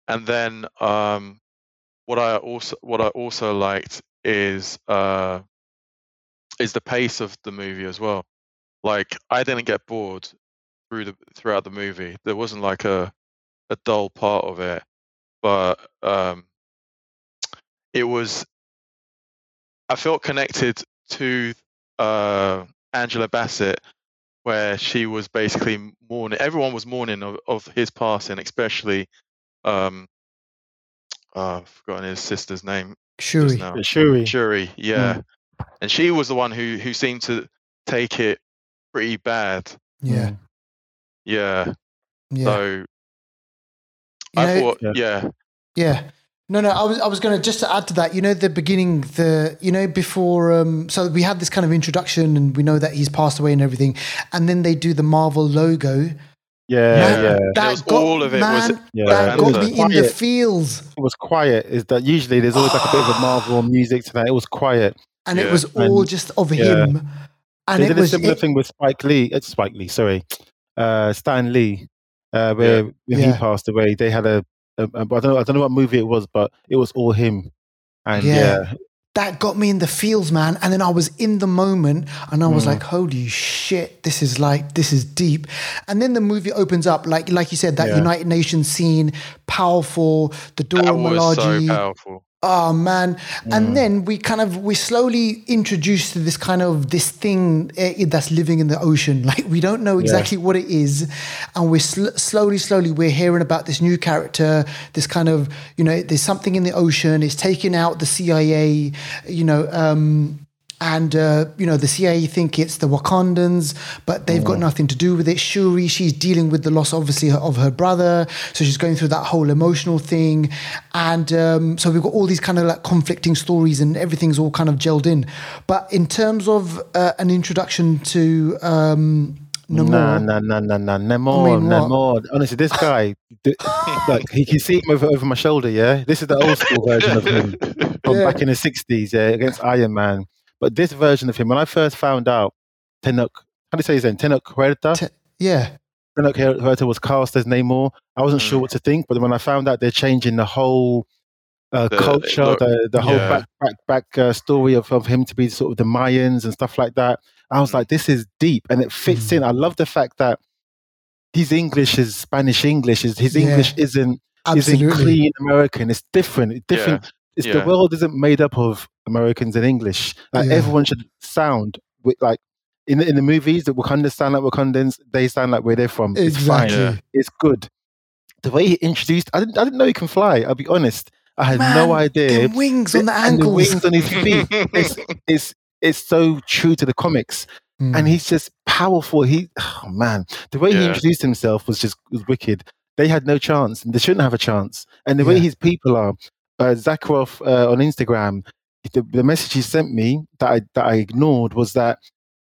and then um, what I also what I also liked is uh, is the pace of the movie as well. Like I didn't get bored through the throughout the movie. There wasn't like a a dull part of it, but um, it was. I felt connected to uh, Angela Bassett, where she was basically mourning. Everyone was mourning of, of his passing, especially. Um, oh, I've forgotten his sister's name Shuri. Shuri. Shuri, yeah. And she was the one who who seemed to take it pretty bad. Yeah. Mm. Yeah. Yeah. So You I know- thought, Yeah. yeah, Yeah. No, no, I was I was gonna just to add to that, you know, the beginning, the you know, before um so we had this kind of introduction and we know that he's passed away and everything, and then they do the Marvel logo. Yeah, Man, yeah. That was- got, all of it was- man, Yeah, that got was me in the quiet. feels. It was quiet. Is that usually there's always like a bit of a Marvel music to that. It was quiet. And it was all And- just of yeah. him. And they it did a was similar it- thing with Spike Lee. It's Spike Lee, sorry, uh, Stan Lee, uh, where when Yeah. he passed away, they had a, a, a. I don't know. I don't know what movie it was, but it was all him. And Yeah. yeah, that got me in the feels, man. And then I was in the moment and I was Mm. like, holy shit, this is like, this is deep. And then the movie opens up, like like you said, that Yeah. United Nations scene, powerful, the Dora that was so powerful. Oh man! Mm. And then we kind of we slowly introduced to this kind of this thing eh, that's living in the ocean. Like we don't know exactly what it is, and we're sl- slowly, slowly we're hearing about this new character. This kind of you know, there's something in the ocean. It's taking out the CIA. You know. Um, and uh, you know the CIA think it's the Wakandans, but they've got nothing to do with it. Shuri, she's dealing with the loss, obviously, of her brother, so she's going through that whole emotional thing, and um, so we've got all these kind of like conflicting stories, and everything's all kind of gelled in. But in terms of uh, an introduction to um, Namor, nah, nah, nah, nah, nah, no I mean, more. Honestly, this guy, like, he can see him over, over my shoulder. Yeah, this is the old school version of him from Yeah. back in the '60s. Yeah, against Iron Man. But this version of him, when I first found out, Tenoch, how do you say his name? Tenoch Huerta. Te- yeah, Tenoch Huerta was cast as Namor. I wasn't Mm. sure what to think, but when I found out they're changing the whole uh, The- culture, look, the the whole yeah. back back back uh, story of, of him to be sort of the Mayans and stuff like that, I was Mm. like, this is deep and it fits Mm. in. I love the fact that his English is Spanish English. His, his Yeah. English isn't isn't clean American. It's different. It's different. It's the world isn't made up of Americans and English. Like Yeah. everyone should sound with like in the, in the movies that Wakanda sound like Wakandans. They sound like where they're from. It's fine. Yeah. It's good. The way he introduced, I didn't, I didn't know he can fly. I'll be honest. I had no idea. The wings on the and the ankles. wings on his feet. It's, it's it's so true to the comics. Mm. and he's just powerful. He, oh man, the way he introduced himself was just was wicked. They had no chance, and they shouldn't have a chance. And the way his people are, uh, Zakharov uh, on Instagram, the, the message he sent me that I that I ignored was that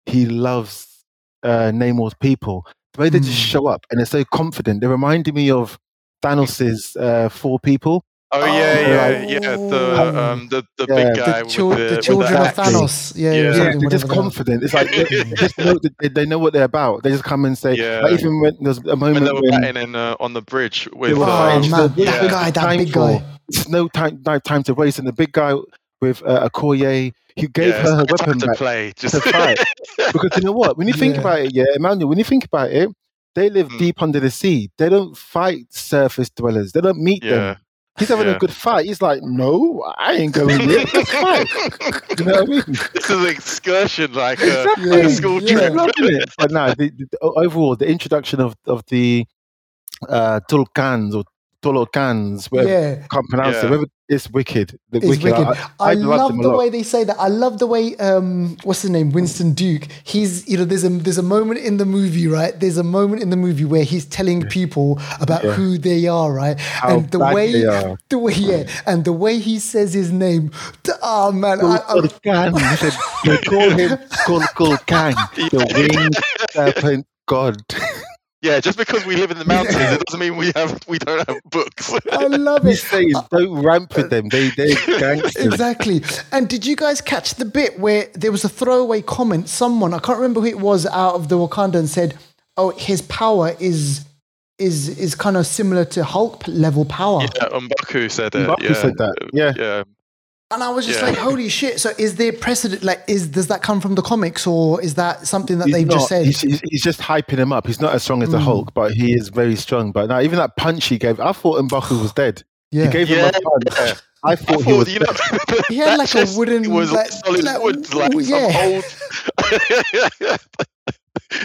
he loves uh, Namor's people. The way they just Mm. show up and they're so confident. They reminded me of Thanos's uh, four people. Oh Oh, yeah, yeah, right. yeah. The Um, um, the the yeah, big guy the, with chil- the, the with children of Thanos. Yeah, Yeah. yeah, Yeah, Yeah, they're just confident. It's like they, they just know they, they know what they're about. They just come and say. Yeah. Like even when there's a when moment they were when batting in uh, on the bridge with were Oh uh, man, the- that yeah. guy, that time big for- guy. it's no time, no time to waste. And the big guy with uh, Okoye, he gave yeah, her her weapon time to back play. Just to fight. because you know what? When you think Yeah. about it, yeah, Emmanuel, when you think about it, they live Mm. deep under the sea. They don't fight surface dwellers. They don't meet yeah. them. He's having yeah. a good fight. He's like, no, I ain't going there. Let's fight. You know what I mean? this is an excursion, like a, Exactly. like a school Yeah. Trip. But no, the, the, overall, the introduction of of the uh, Tulkans or Tolokans, whatever Yeah, can't pronounce Yeah. it. Whether it's wicked. The it's wicked. wicked. I, I, I love love the way they say that. I love the way um what's his name? Winston Duke. He's you know, there's a there's a moment in the movie, right? There's a moment in the movie where he's telling people about Yeah. who they are, right? How and the way the way yeah, and the way he says his name. th- Oh man, I, I, Tulkan. He They call him K'uk'ulkan, the winged serpent god. Yeah, just because we live in the mountains, it doesn't mean we have we don't have books. I love He's it. saying, don't ramp with them. They they gangsters. Exactly. And did you guys catch the bit where there was a throwaway comment? Someone, I can't remember who it was, out of the Wakandan said, "Oh, his power is is is kind of similar to Hulk level power." yeah, M'Baku said it. M'Baku yeah. said that, yeah. yeah. And I was just Yeah. like, "Holy shit!" So is there precedent? Like, is does that come from the comics, or is that something that He's they've not- just said? He's, he's, he's just hyping him up. He's not as strong as the Mm. Hulk, but he is very strong. But now, even that punch he gave, I thought M'Baku was dead. yeah, He gave Yeah. him a punch. Yeah. I I thought he was you know. He had like a wooden, was like- solid like- wood, like yeah. some old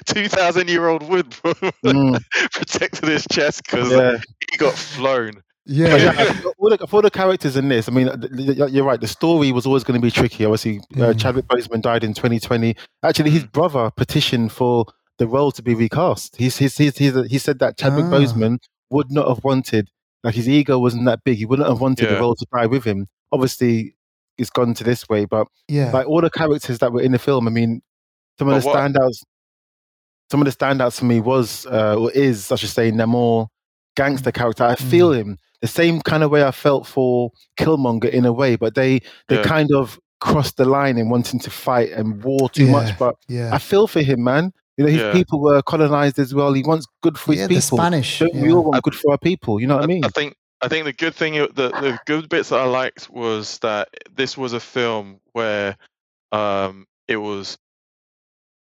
two thousand year old wood bro, Mm, protected his chest because yeah. he got flown. Yeah, yeah, all the, for the characters in this, I mean, you're right. The story was always going to be tricky. Obviously, uh, Mm. Chadwick Boseman died in 2020. Actually, his brother petitioned for the role to be recast. He's, he's, he's, he's, he said that Chadwick Ah. Boseman would not have wanted, like his ego wasn't that big. He wouldn't have wanted the role to die with him. Obviously, it's gone to this way, but yeah. like all the characters that were in the film, I mean, some of But the what- standouts, some of the standouts for me was uh, or is, I should say, Namor gangster character. I feel Mm. him the same kind of way I felt for Killmonger in a way, but they they Yeah. kind of crossed the line in wanting to fight and war too Yeah. much. But yeah, I feel for him, man. You know, his Yeah. people were colonized as well. He wants good for his yeah. The people. Spanish. Don't we all want good for our people? You know what I mean? I think I think the good thing, the the good bits that I liked was that this was a film where um, it was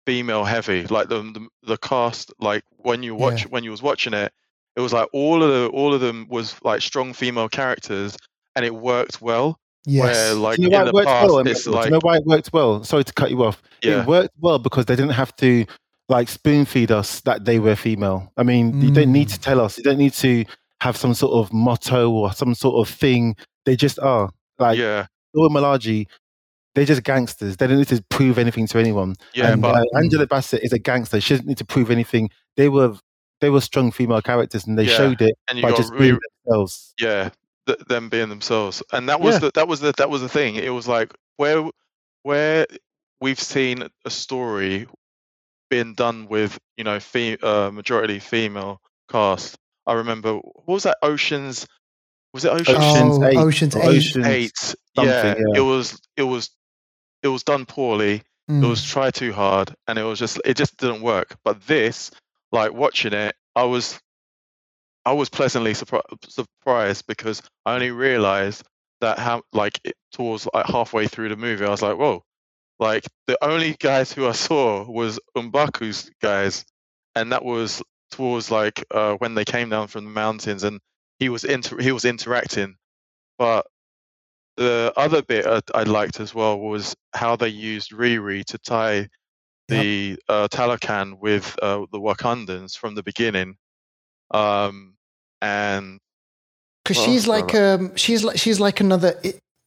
female heavy. Like the, the the cast, like when you watch when you was watching it, it was like all of the all of them was like strong female characters, and it worked well. Yes. Where like you in know why the it worked past, well? it's like Do you know why it worked well? Sorry to cut you off. yeah, It worked well because they didn't have to like spoon feed us that they were female. I mean, you don't need to tell us. You don't need to have some sort of motto or some sort of thing. They just are. Like yeah, Dora Milaje, they're just gangsters. They don't need to prove anything to anyone. yeah. and but uh, Angela Bassett is a gangster. She doesn't need to prove anything. They were they were strong female characters, and they Yeah, showed it and by got just re- being themselves. yeah th- them being themselves and that was Yeah. the that was the that was the thing it was like where where we've seen a story being done with you know fe- uh, majority female cast i remember what was that oceans was it oceans Ocean's oh, Eight Ocean's Eight. Ocean's eight yeah, yeah. it was it was it was done poorly Mm. it was try too hard and it was just it just didn't work but this like watching it i was i was pleasantly surpri- surprised because i only realized that how like it, towards like halfway through the movie i was like whoa. Like the only guys who i saw was M'Baku's guys and that was towards like uh, when they came down from the mountains and he was inter- he was interacting. But the other bit I, I liked as well was how they used Riri to tie the uh, Talocan with uh, the Wakandans from the beginning. Um, and because Well, she's uh, like um she's like she's like another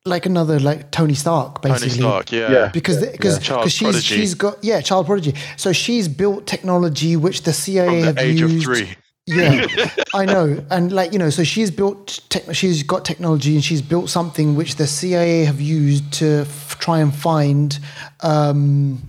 like another like Tony Stark, Tony basically. Stark, yeah. Yeah. Because because Child because she's prodigy. she's got yeah child prodigy. So she's built technology which the CIA From have the age used. of three. Yeah, I know, and like you know, so she's built, tech, she's got technology, and she's built something which the CIA have used to f- try and find. Um,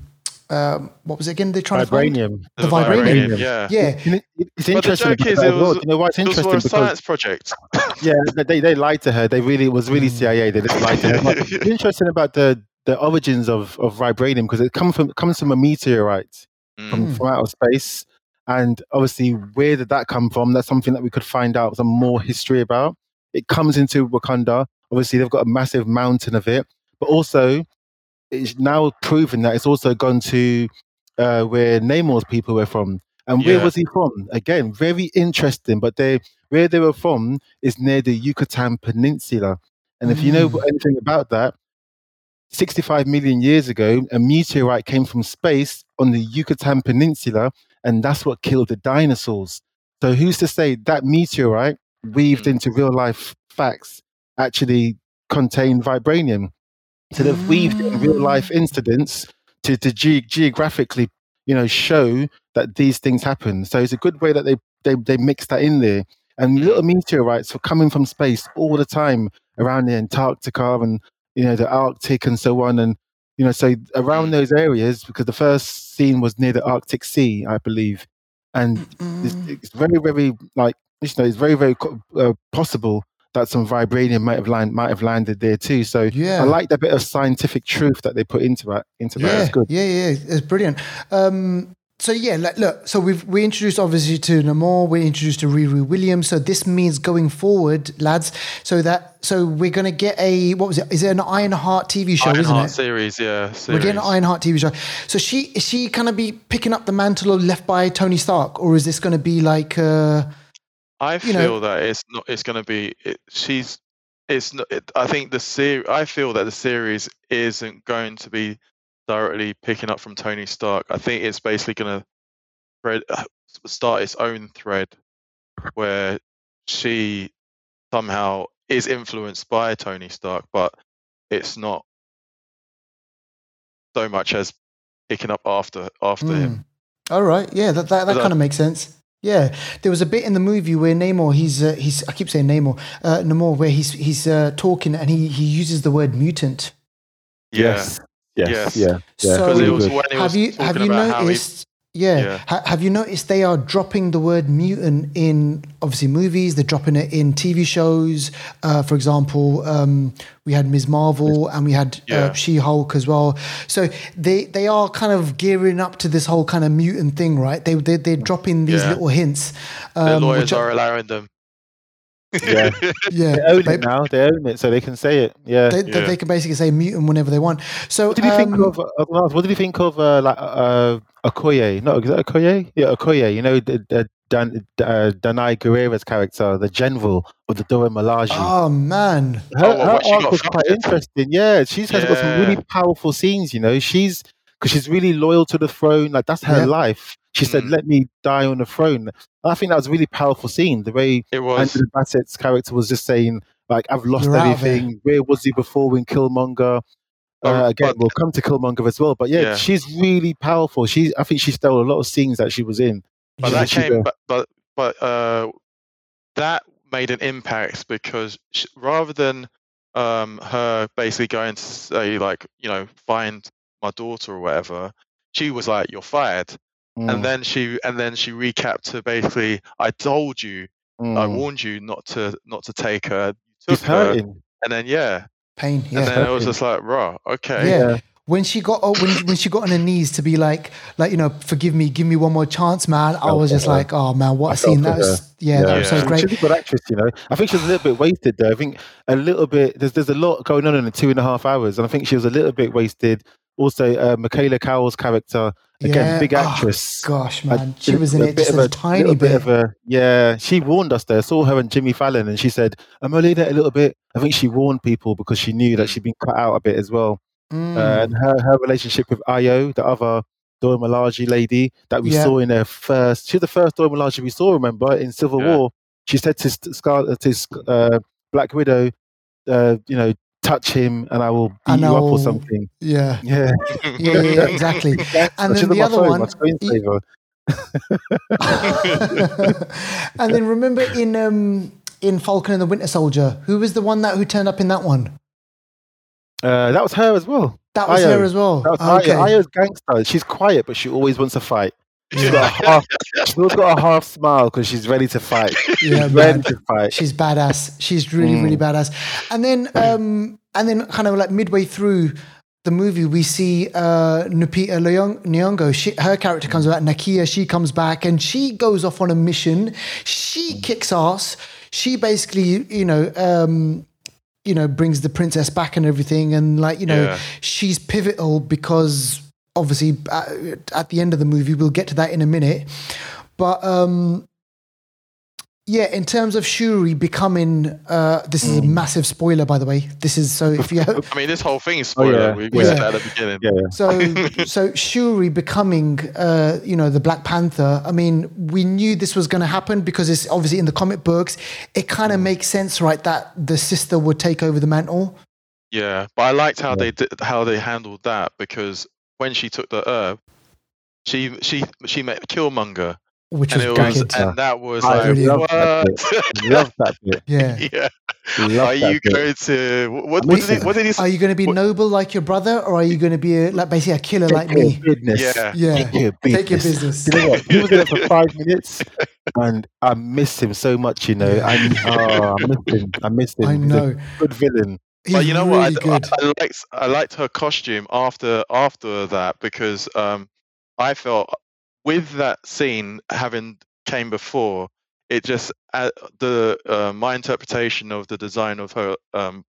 um, what was it again? They're trying to find Vibranium. The vibranium. yeah. Yeah, You know, it- It's But the interesting. joke about is that it was, you know why it's it was interesting for a because science project. yeah, they they lied to her. They really it was really CIA. They just lied to her. But it's interesting about the the origins of of vibranium because it comes from comes from a meteorite from, Mm. from outer space, and obviously where did that come from? That's something that we could find out some more history about. It comes into Wakanda. Obviously, they've got a massive mountain of it, but also it's now proven that it's also gone to uh, where Namor's people were from. And where Yeah. was he from? Again, very interesting. But they where they were from is near the Yucatan Peninsula. And if you know Mm. anything about that, 65 million years ago, a meteorite came from space on the Yucatan Peninsula, and that's what killed the dinosaurs. So who's to say that meteorite weaved Mm. into real life facts actually contained vibranium? So they've weaved in real life incidents to, to ge- geographically, you know, show that these things happen. So it's a good way that they, they, they mix that in there. And little meteorites are coming from space all the time around the Antarctica and, you know, the Arctic and so on. And, you know, so around those areas, because the first scene was near the Arctic Sea, I believe. And it's, Mm. it's very, very, like, you know, it's very, very uh, possible that some vibranium might have land, might have landed there too. So yeah. I like that bit of scientific truth that they put into that. Into that. yeah, It's good. yeah, yeah, it's brilliant. Um, so yeah, like, look, so we've we introduced obviously to Namor, we introduced to Riri Williams. So this means going forward, lads. So that so we're gonna get a what was it? Is it an Ironheart TV show? isn't Ironheart it? series, yeah. We're getting an Ironheart TV show. So she is she gonna be picking up the mantle of left by Tony Stark, or is this gonna be like? Uh, I you feel know- that it's not. It's going to be. It, she's. It's not. It, I think the series. I feel that the series isn't going to be directly picking up from Tony Stark. I think it's basically going to start its own thread where she somehow is influenced by Tony Stark, but it's not so much as picking up after after him. hmm. All right, yeah, that that, that uh, kind of makes sense. Yeah, there was a bit in the movie where Namor, he's uh, he's I keep saying Namor, uh, Namor, where he's he's uh, talking and he he uses the word mutant. Yeah. Yes. Yes. Yes. Yeah. Yeah. So- it was when he was have you have you about how he noticed? Yeah, Yeah. Ha- have you noticed they are dropping the word mutant in obviously movies? They're dropping it in TV shows. Uh, for example, um, we had Ms. Marvel and we had uh, She Hulk as well. So they they are kind of gearing up to this whole kind of mutant thing, right? They they they're dropping these Yeah. little hints. the um, lawyers which are- are allowing them. Yeah. yeah, They own they, it now. They own it, so they can say it. Yeah. they, they- Yeah. they can basically say mutant whenever they want. So what did you think um, of? Uh, Lars, what did you think of uh, like uh, Okoye? No, is that Okoye? Yeah, Okoye. You know, the, the Dan, uh, Danai Gurira's character, the general of the Dora Milaje. Oh man, her, Oh, her arc was quite interesting. Yeah, she's has got some really powerful scenes. You know, she's because she's really loyal to the throne. Like that's her Yeah. life. She said, Mm. "Let me die on the throne." I think that was a really powerful scene. The way It was. Angela Bassett's character was just saying, "Like I've lost You're everything. Where was he before when Killmonger?" Oh, Uh, again, but- we'll come to Killmonger as well. But yeah, Yeah. she's really powerful. She, I think she stole a lot of scenes that she was in. But Yeah, that came, a- but but but uh, that made an impact because sh rather than um her basically going to say like you know find my daughter or whatever, she was like you're fired, Mm, and then she and then she recapped to basically I told you, I mm. warned you not to not to take her, you took her, hurting. and then yeah, pain. Yeah. and then it was just like raw, okay, Yeah. When she got oh, when when she got on her knees to be like like you know forgive me give me one more chance man I was just like oh man what I a scene that was yeah, that was so great She's a good actress, you know. I think she was a little bit wasted though. I think a little bit. There's there's a lot going on in the two and a half hours, and I think she was a little bit wasted. Also, uh, Michaela Coel's character again, Yeah. big Oh, actress. gosh a- man she was in a it bit just of a, tiny little bit, of a yeah. She warned us there. I saw her and Jimmy Fallon, and she said, "I'm only in it a little bit." I think she warned people because she knew that she'd been cut out a bit as well. Mm. Uh, and her her relationship with Io, the other Dora Milaje lady that we Yeah. saw in her first. She's the first Dora Milaje we saw. Remember in Civil Yeah. War, she said to Sc- Scar- to uh, Black Widow, uh, you know, touch him and I will beat And you up I'll- or something. Yeah, Yeah. yeah, yeah, yeah, exactly. And then the other phone, one, and then remember in um, in Falcon and the Winter Soldier, who was the one that who turned up in that one? Uh, that was her as well. That was Io. her as well. That was okay. Io. Io's gangster. She's quiet, but she always wants to fight. She's got a half. She's always got a half smile because she's ready to fight. Yeah, She's ready to fight. She's badass. She's really, really Mm. badass. And then, um, and then, kind of like midway through the movie, we see uh, Lupita Nyong- Nyong'o. She, her character comes back. Nakia, she comes back, and she goes off on a mission. She kicks ass. She basically, you know, um, you know, brings the princess back and everything, and like, you know, Yeah. she's pivotal because obviously uh, at the end of the movie, we'll get to that in a minute. But um, yeah, in terms of Shuri becoming, uh, this is a Mm. massive spoiler, by the way. This is so if you I mean, this whole thing is Oh, spoiler. yeah. We, we Yeah. said that at the beginning. Yeah, yeah. so so Shuri becoming, uh, you know, the Black Panther. I mean, we knew this was going to happen because it's obviously in the comic books. It kind of Mm. makes sense, right? That the sister would take over the mantle. Yeah, but I liked how Yeah. they did, how they handled that because when she took the herb, she she she met Killmonger, Which and was it was and that was I like really love that what? Love that bit. Yeah. yeah. Love Are you bit. going to what? What, did he, what did he say? Are you going to be What- noble like your brother, or are you going to be a, like basically a killer like Take your me? business. Yeah. Yeah. Take your business. Take your business. You know what? He was in it for five minutes, and I miss him so much. You know, I, oh, I miss him. I miss him. I He's a know. good villain. He's but you know really what? I. I, I liked I liked her costume after after that because um, I felt with that scene having came before, it just uh, the uh, my interpretation of the design of her um,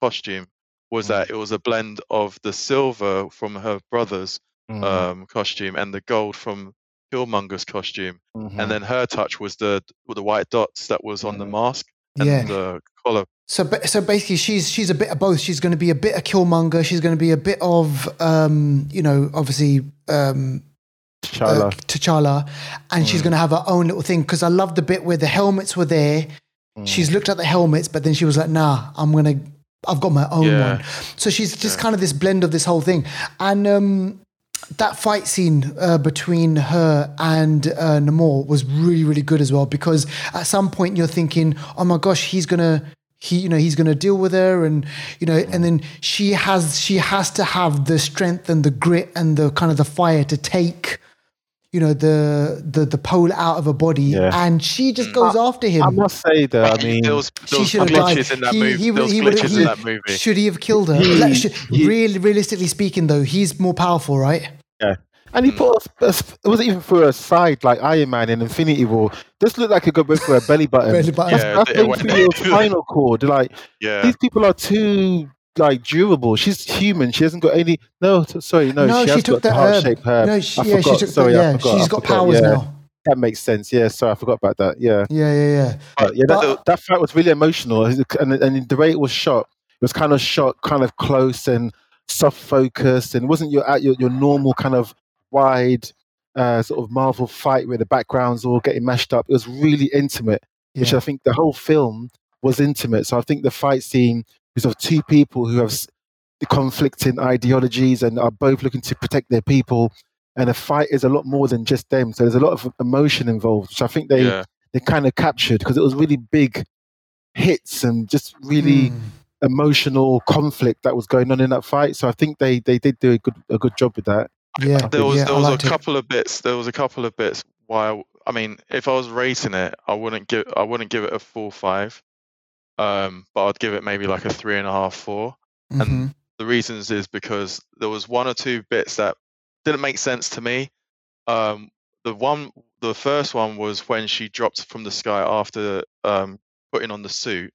costume was Mm. that it was a blend of the silver from her brother's Mm, um, costume and the gold from Killmonger's costume, mhm. and then her touch was the the white dots that was on the mask and Yeah. the collar. So, so basically, she's she's a bit of both. She's going to be a bit of Killmonger. She's going to be a bit of, um, you know, obviously um, uh, T'Challa. T'Challa, and she's Mm. going to have her own little thing. Because I love the bit where the helmets were there. Mm. She's looked at the helmets, but then she was like, "Nah, I'm gonna, I've got my own Yeah. one." So she's just Yeah. kind of this blend of this whole thing, and um, that fight scene uh, between her and uh, Namor was really, really good as well. Because at some point you're thinking, "Oh my gosh, he's gonna." He, you know, he's going to deal with her, and you know, and then she has she has to have the strength and the grit and the kind of the fire to take, you know, the the the pole out of her body, Yeah. and she just Mm. goes after him. I must say though, I mean, there was, She there was should have died. in that He- movie. he there was he glitches he- in that movie. Should he have killed her? He- Like, should- he- really, realistically speaking, though, he's more powerful, right? And he put a, a, it wasn't even for a side like Iron Man in Infinity War. This looked like it could go for a belly button. Belly button. Yeah, that's it going went through there. your spinal cord. Like Yeah. these people are too like durable. She's human. She hasn't got any. No, t- sorry, no. No, she, she has took got the heart um, herb. shaped herb. Um, no, she, I yeah, she forgot. took Sorry, the, I yeah, forgot, she's I got forgot, powers yeah. now. That makes sense. Yeah, sorry, I forgot about that. Yeah, Yeah, yeah, yeah. but yeah, But- that, that fight was really emotional, and, and the way it was shot, it was kind of shot kind of close and soft focus, and wasn't your at your, your normal kind of wide uh, sort of Marvel fight where the backgrounds all getting mashed up. It was really intimate, which I think the whole film was intimate. So I think the fight scene is of two people who have the conflicting ideologies and are both looking to protect their people. And a fight is a lot more than just them. So there's a lot of emotion involved, which I think they yeah. they kind of captured because it was really big hits and just really Mm. emotional conflict that was going on in that fight. So I think they they did do a good a good job with that. Yeah, There was yeah, there I was a liked it. couple of bits. There was a couple of bits. Why? I mean, if I was rating it, I wouldn't give I wouldn't give it a full five. Um, but I'd give it maybe like a three and a half, four. Mhm. The reasons is because there was one or two bits that didn't make sense to me. Um, the one, the first one was when she dropped from the sky after um, putting on the suit,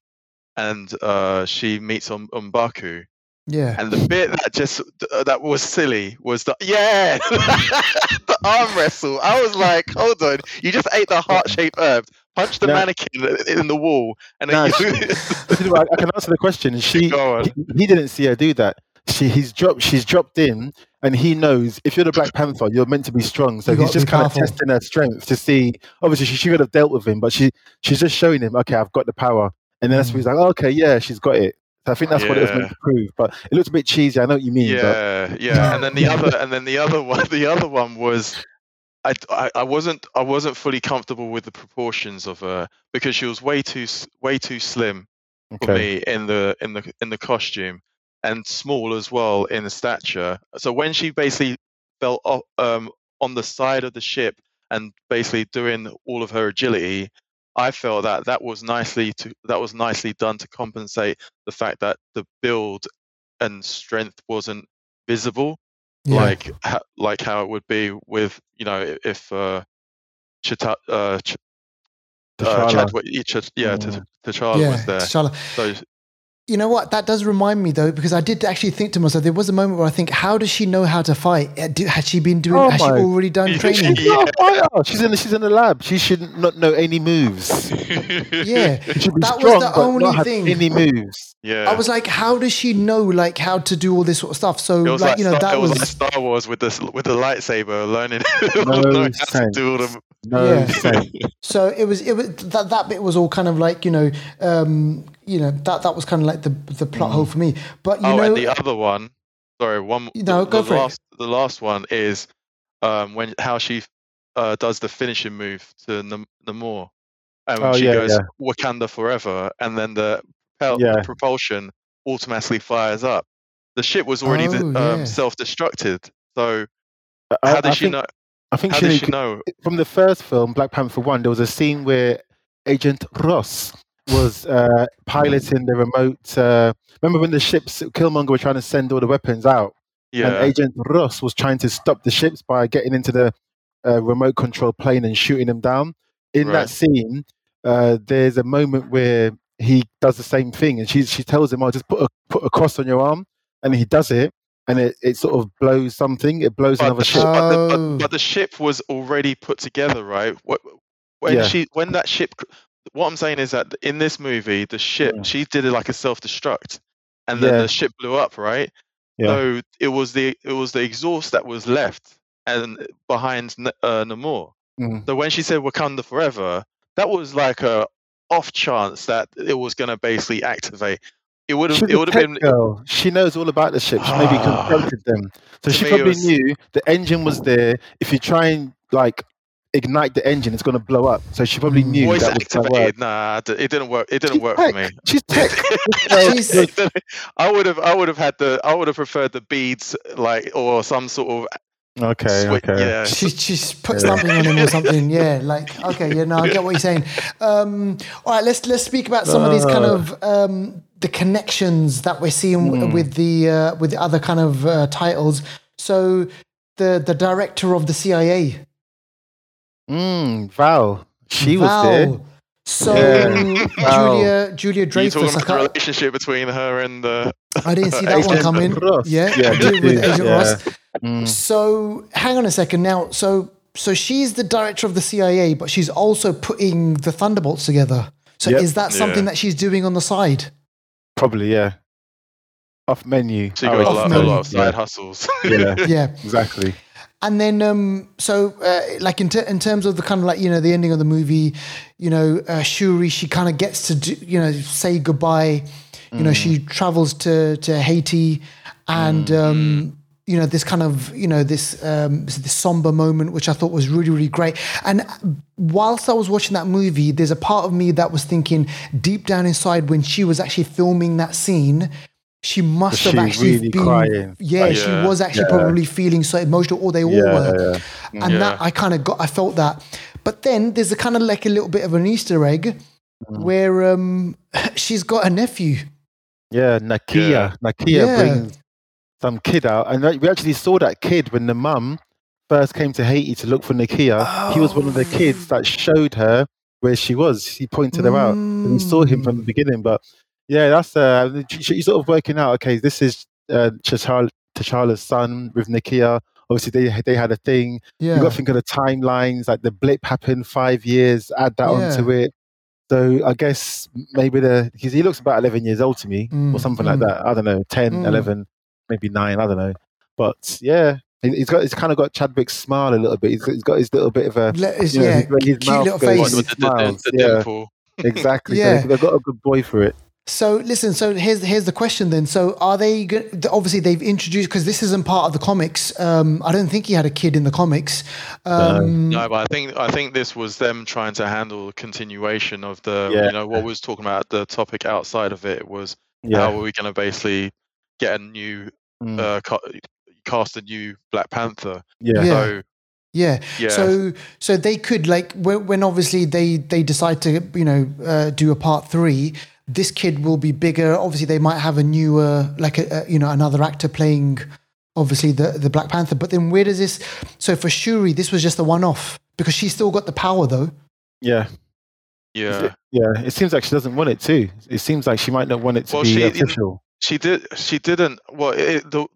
and uh, she meets on M'Baku. Yeah. And the bit that just uh, that was silly was the yeah, the arm wrestle. I was like, hold on, you just ate the heart shaped herb, punched the No. mannequin in the wall, and No, you, you know, I, I can answer the question. She he, he didn't see her do that. She he's dropped she's dropped in and he knows if you're the Black Panther, you're meant to be strong. So You he's just be kind of testing her strength to see obviously she, she could have dealt with him, but she she's just showing him, okay, I've got the power. And then that's Mm. when he's like, oh, okay, yeah, she's got it. So I think that's what it was meant to prove. But it looked a bit cheesy. I know what you mean. But Yeah, yeah, and then the other, and then the other one, the other one was, I, I, I wasn't, I wasn't fully comfortable with the proportions of her because she was way too, way too slim for me in the, in the, in the costume, and small as well in the stature. So when she basically fell off, um, on the side of the ship and basically doing all of her agility, I felt that that was nicely to, that was nicely done to compensate the fact that the build and strength wasn't visible Yeah. like ha- like how it would be with you know if uh, Chita- uh, Ch- uh Chadwick, Ch- yeah. T- T'Challa yeah, was there. T'Challa. So You know what? That does remind me though, because I did actually think to myself, there was a moment where I think, how does she know how to fight? Uh, do- Has she been doing? Oh has she already done training? She's not a fighter. She's in. The, she's in the lab. She should not know any moves. Yeah, She should be That was the only thing. any moves. yeah. I was like, how does she know like how to do all this sort of stuff? So like, like, you know, Star, that it was, was, like Star Wars with the with the lightsaber, learning, No learning how to sense. do all them. No Yeah. so it was it was that that bit was all kind of like you know um you know that that was kind of like the the plot hole for me. But you oh, know, and the other one, sorry, one. No, the, go the for it. last, The last one is um, when how she uh, does the finishing move to Nam- Namor, and Oh, she yeah, goes yeah. Wakanda forever, and then the, propel- Yeah. the propulsion automatically fires up. The ship was already Oh, um, yeah. self-destructed. So I- how I did she think- know? I think How she, did she know? from the first film, Black Panther One. There was a scene where Agent Ross was uh, piloting the remote. Uh, remember when the ships Killmonger were trying to send all the weapons out, and Agent Ross was trying to stop the ships by getting into the uh, remote control plane and shooting them down. In Right. that scene, uh, there's a moment where he does the same thing, and she she tells him, "I'll "Oh, just put a put a cross on your arm," and he does it, and it, it sort of blows something. It blows but another the, ship. but, the, Oh. but, but the ship was already put together, right? When Yeah. she when that ship, what I'm saying is that in this movie, the ship Yeah. she did it like a self-destruct, and then Yeah. the ship blew up, right? Yeah. So it was the it was the exhaust that was left and behind N- uh, Namor. Mm. So when she said Wakanda forever, that was like a off chance that it was going to basically activate. It would have it would have been girl. She knows all about the ship. She maybe confronted them. So To she probably was- knew the engine was there. If you try and like ignite the engine, it's going to blow up. So she probably knew voice that was work. activated. Nah, it didn't work. It didn't She's work tech. for me. She's tech. She's- I would have, I would have had the, I would have preferred the beads, like, or some sort of Okay, swi- okay. yeah. she she's put something on him or something. Yeah, like okay, yeah, no, I get what you're saying. Um, all right, let's let's speak about some of these kind Uh. of um, the connections that we're seeing w- Hmm. with the uh, with the other kind of uh, titles. So the the director of the CIA, Mm, Val. She was there. So Yeah. Val. Julia Julia Are you talking about the relationship between her and the? I didn't see that one Agent coming. Ross. Yeah, Yeah, I did with yeah. Agent Ross. Mm. So hang on a second now. So so she's the director of the CIA, but she's also putting the Thunderbolts together. So Yep. is that something Yeah. that she's doing on the side? Probably, yeah. Off menu. So you got a reckon. lot, a lot of side Yeah. hustles. Yeah, Yeah. exactly. And then, um, so uh, like in, ter- in terms of the kind of like you know the ending of the movie, you know, uh, Shuri she kind of gets to do, you know say goodbye. You know, she travels to to Haiti, and um, you know this kind of you know this um, this somber moment, which I thought was really really great. And whilst I was watching that movie, there's a part of me that was thinking deep down inside when she was actually filming that scene. She must Was have actually really been, crying? yeah, she was actually Yeah. probably feeling so emotional, or they all Yeah, were yeah. and that I kind of got, I felt that. But then there's a kind of like a little bit of an Easter egg Mm. where um, she's got a nephew. Yeah, Nakia. Yeah. Nakia Yeah. brings some kid out, and we actually saw that kid when the mum first came to Haiti to look for Nakia. He was one of the kids Oh. that showed her where she was. He pointed her out, and we saw him from the Mm. beginning. But yeah, that's uh, you sort of working out. Okay, this is uh, T'Challa, T'Challa's son with Nakia. Obviously, they they had a thing. Yeah. You got to think of the timelines. Like the blip happened five years. Add that onto it. So I guess maybe the because he looks about eleven years old to me, Mm, or something mm. like that. I don't know, 10, Mm. 11, maybe nine. I don't know. But yeah, he- he's got he's kind of got Chadwick's smile a little bit. He's, he's got his little bit of a Let- it's- you know, yeah, his- his cute mouth little face. What, with the, the, smiles. the yeah, dimple. exactly. Yeah. So they've got a good boy for it. So listen, so here's here's the question then. So are they go- obviously they've introduced because this isn't part of the comics. Um, I don't think he had a kid in the comics. Um, No, but I think I think this was them trying to handle the continuation of the Yeah. you know what we was talking about the topic outside of it was Yeah. how are we going to basically get a new Mm. uh, ca- cast a new Black Panther? yeah. Yeah. So Yeah. yeah, So so they could like when, when obviously they they decide to you know uh, do a part three. This kid will be bigger. Obviously, they might have a newer like a, a you know another actor playing obviously the the Black Panther. But then where does this? So for Shuri, this was just a one off because she's still got the power though. Yeah. yeah. Yeah. It seems like she doesn't want it too. It seems like she might not want it to Well, be she- official. She did. She didn't. Well, it, the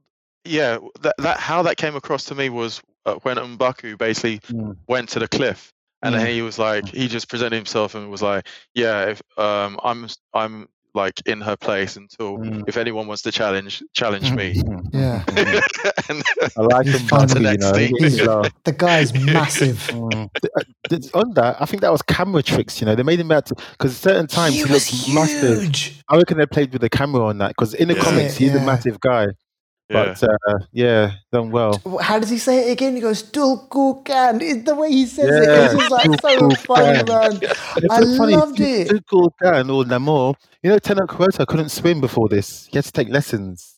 yeah that that how that came across to me was uh, when M'Baku basically Mm. went to the cliff, and Mm. he was like he just presented himself and was like, yeah, if um I'm I'm like in her place until Mm. if anyone wants to challenge challenge me. Yeah, and, I like him, Fun. Bucky, The you next know. thing. he's laugh. the guy's massive. Mm. Th- uh, th- On that, I think that was camera tricks. You know, they made him out to because certain times he he, was looked massive. I reckon they played with the camera on that because in the Yeah. comics he's Yeah. a massive guy. Yeah. But uh, yeah, done well. How does he say it again? He goes, Dulkukan. It's the way he says it. Yeah, It's just like so funny, man. And it's I so funny, loved it. Zuko Gan or Namor, you know, Tenoch Kurosa couldn't swim before this. He had to take lessons.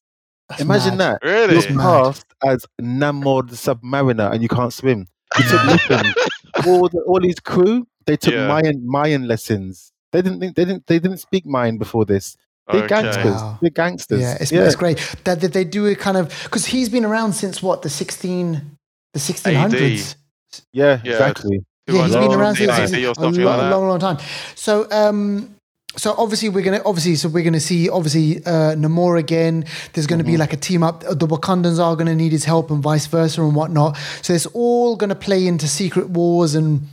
That's Imagine mad. that. really, You're mad. cast as Namor the Submariner and you can't swim. He took lessons. all, the, all his crew, they took Yeah. Mayan Mayan lessons. They didn't think they didn't they didn't speak Mayan before this. They're Okay. gangsters. Wow. They're gangsters. Yeah, it's, it's great that, that they do it kind of because he's been around since what the sixteen the sixteen hundreds. yeah, Yeah. exactly. Yeah, he's been around since time. since- or a long, like long, long time. So, um, so obviously we're gonna obviously so we're gonna see obviously uh, Namor again. There's gonna Mm-hmm. be like a team up. The Wakandans are gonna need his help and vice versa and whatnot. So it's all gonna play into Secret Wars and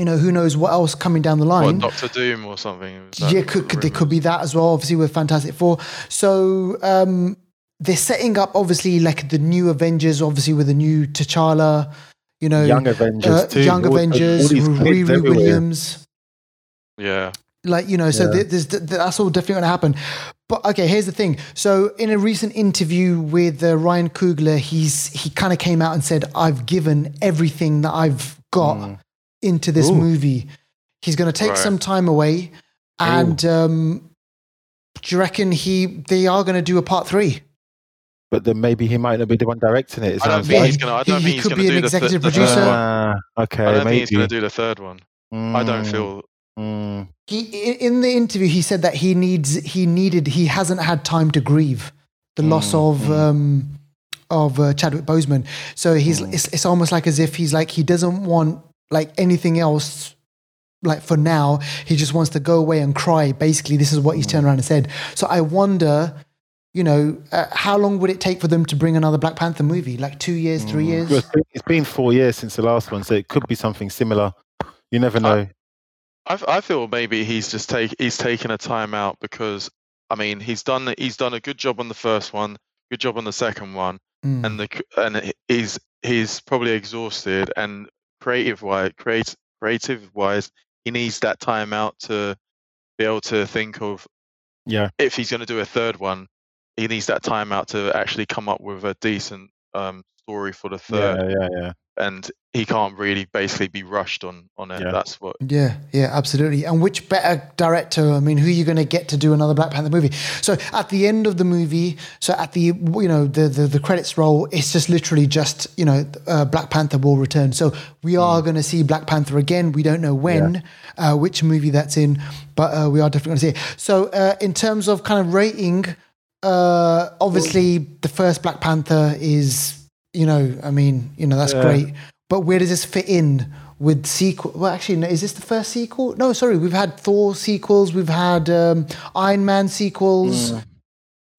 you know who knows what else coming down the line? what line. Doctor Doom or something? Yeah, could, could, there could be that as well. Obviously, with Fantastic Four. So um, they're setting up obviously like the new Avengers, obviously with the new T'Challa. You know, Young Avengers uh, too. Young All- all Avengers, these Riri everywhere. Williams. Yeah, Like you know, so Yeah. th- there's, that's all definitely going to happen. But okay, here's the thing. So in a recent interview with uh, Ryan Coogler, he's he kind of came out and said, "I've given everything that I've got Mm. Into this Ooh. movie. He's going to take Right. some time away, and um, do you reckon he they are going to do a part three? But then maybe he might not be the one directing it. it I don't think Yeah, he's gonna. I he- don't he think could be an do the th- executive producer. third one. Okay, I don't maybe. think he's gonna do the third one. I don't Mm, feel. mm. He in the interview he said that he needs he needed he hasn't had time to grieve the loss Mm, of mm. um, of uh, Chadwick Boseman. So he's Mm. it's, it's almost like as if he's like he doesn't want like anything else. Like for now, he just wants to go away and cry. Basically, this is what he's turned around and said. So I wonder, you know, uh, how long would it take for them to bring another Black Panther movie? Like two years, three Mm. years? It's been- four years since the last one, so it could be something similar. You never know. I feel maybe he's just take he's taking a time out because I mean he's done he's done a good job on the first one, good job on the second one, Mm. and the and he's he's probably exhausted and creative wise create creative wise he needs that time out to be able to think of Yeah. if he's going to do a third one he needs that time out to actually come up with a decent um story for the third Yeah, yeah, yeah. And he can't really basically be rushed on on it Yeah. that's what Yeah, yeah, absolutely. And which better director? I mean, who are you going to get to do another Black Panther movie? So at the end of the movie, so at the you know the the, the credits roll, it's just literally just you know uh, Black Panther will return. So we are going to see Black Panther again. We don't know when, uh, which movie that's in, but uh, we are definitely going to see it. So uh, in terms of kind of rating, uh, obviously the first Black Panther is you know I mean you know that's Yeah. great. But where does this fit in with sequel? Well, actually, no, is this the first sequel? No, sorry, we've had Thor sequels, we've had um, Iron Man sequels.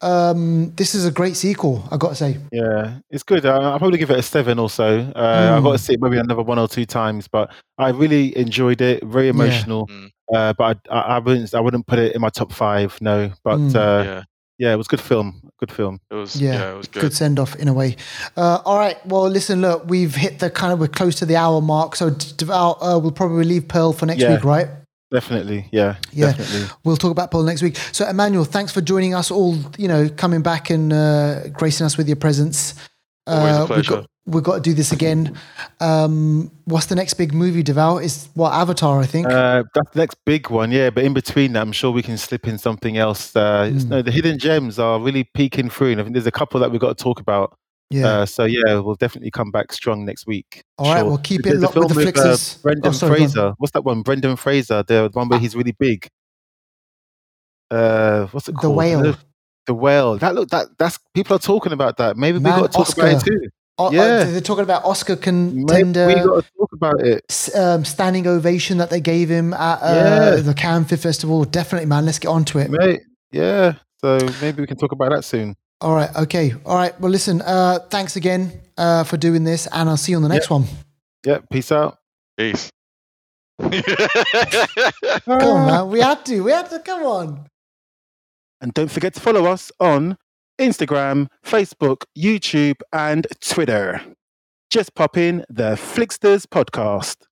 Um, this is a great sequel, I got to say. Yeah, it's good. I, I'll probably give it a seven or so. Uh, I've got to see it maybe another one or two times, but I really enjoyed it. Very emotional. Mm. Uh, but I, I, I wouldn't. I wouldn't put it in my top five. No, but Mm. uh, yeah yeah, it was a good film. Good film. it was Yeah, yeah, it was Good, good, send off in a way. Uh, all right. Well, listen, look, we've hit the kind of we're close to the hour mark, so D- uh, we'll probably leave Pearl for next Yeah. week, right? Definitely, yeah, Yeah. definitely. We'll talk about Paul next week. So, Emmanuel, thanks for joining us all, you know, coming back and uh, gracing us with your presence. Always Uh, we've pleasure. got, we've got to do this again. Um, what's the next big movie, Deval? Is what Avatar, I think. Uh, that's the next big one, yeah. But in between that, I'm sure we can slip in something else. Uh, Mm. No, the hidden gems are really peeking through, and I think there's a couple that we've got to talk about. yeah. Uh, so yeah, we'll definitely come back strong next week. all right. Sure. We'll keep it There's a locked with the film uh, Brendan Oh, sorry. Fraser. What's that one? Brendan Fraser, the one where Ah. he's really big. Uh, what's it called? The? Whale. The, the whale. That look. That that's people are talking about that. Maybe we got to talk about it Oscar. too. Oh, uh, Yeah. they're talking about Oscar Maybe contender. we got to talk about it. s- um, standing ovation that they gave him at uh, Yeah. the Cannes Film Festival. Definitely, man. Let's get on to it. Mate, yeah. So maybe we can talk about that soon. All right. Okay. All right. Well, listen. Uh, thanks again uh, for doing this, and I'll see you on the next one. Yeah, peace out. Peace. Come on, man. We had to. We had to. Come on. And don't forget to follow us on Instagram, Facebook, YouTube, and Twitter. Just pop in the Flixters podcast.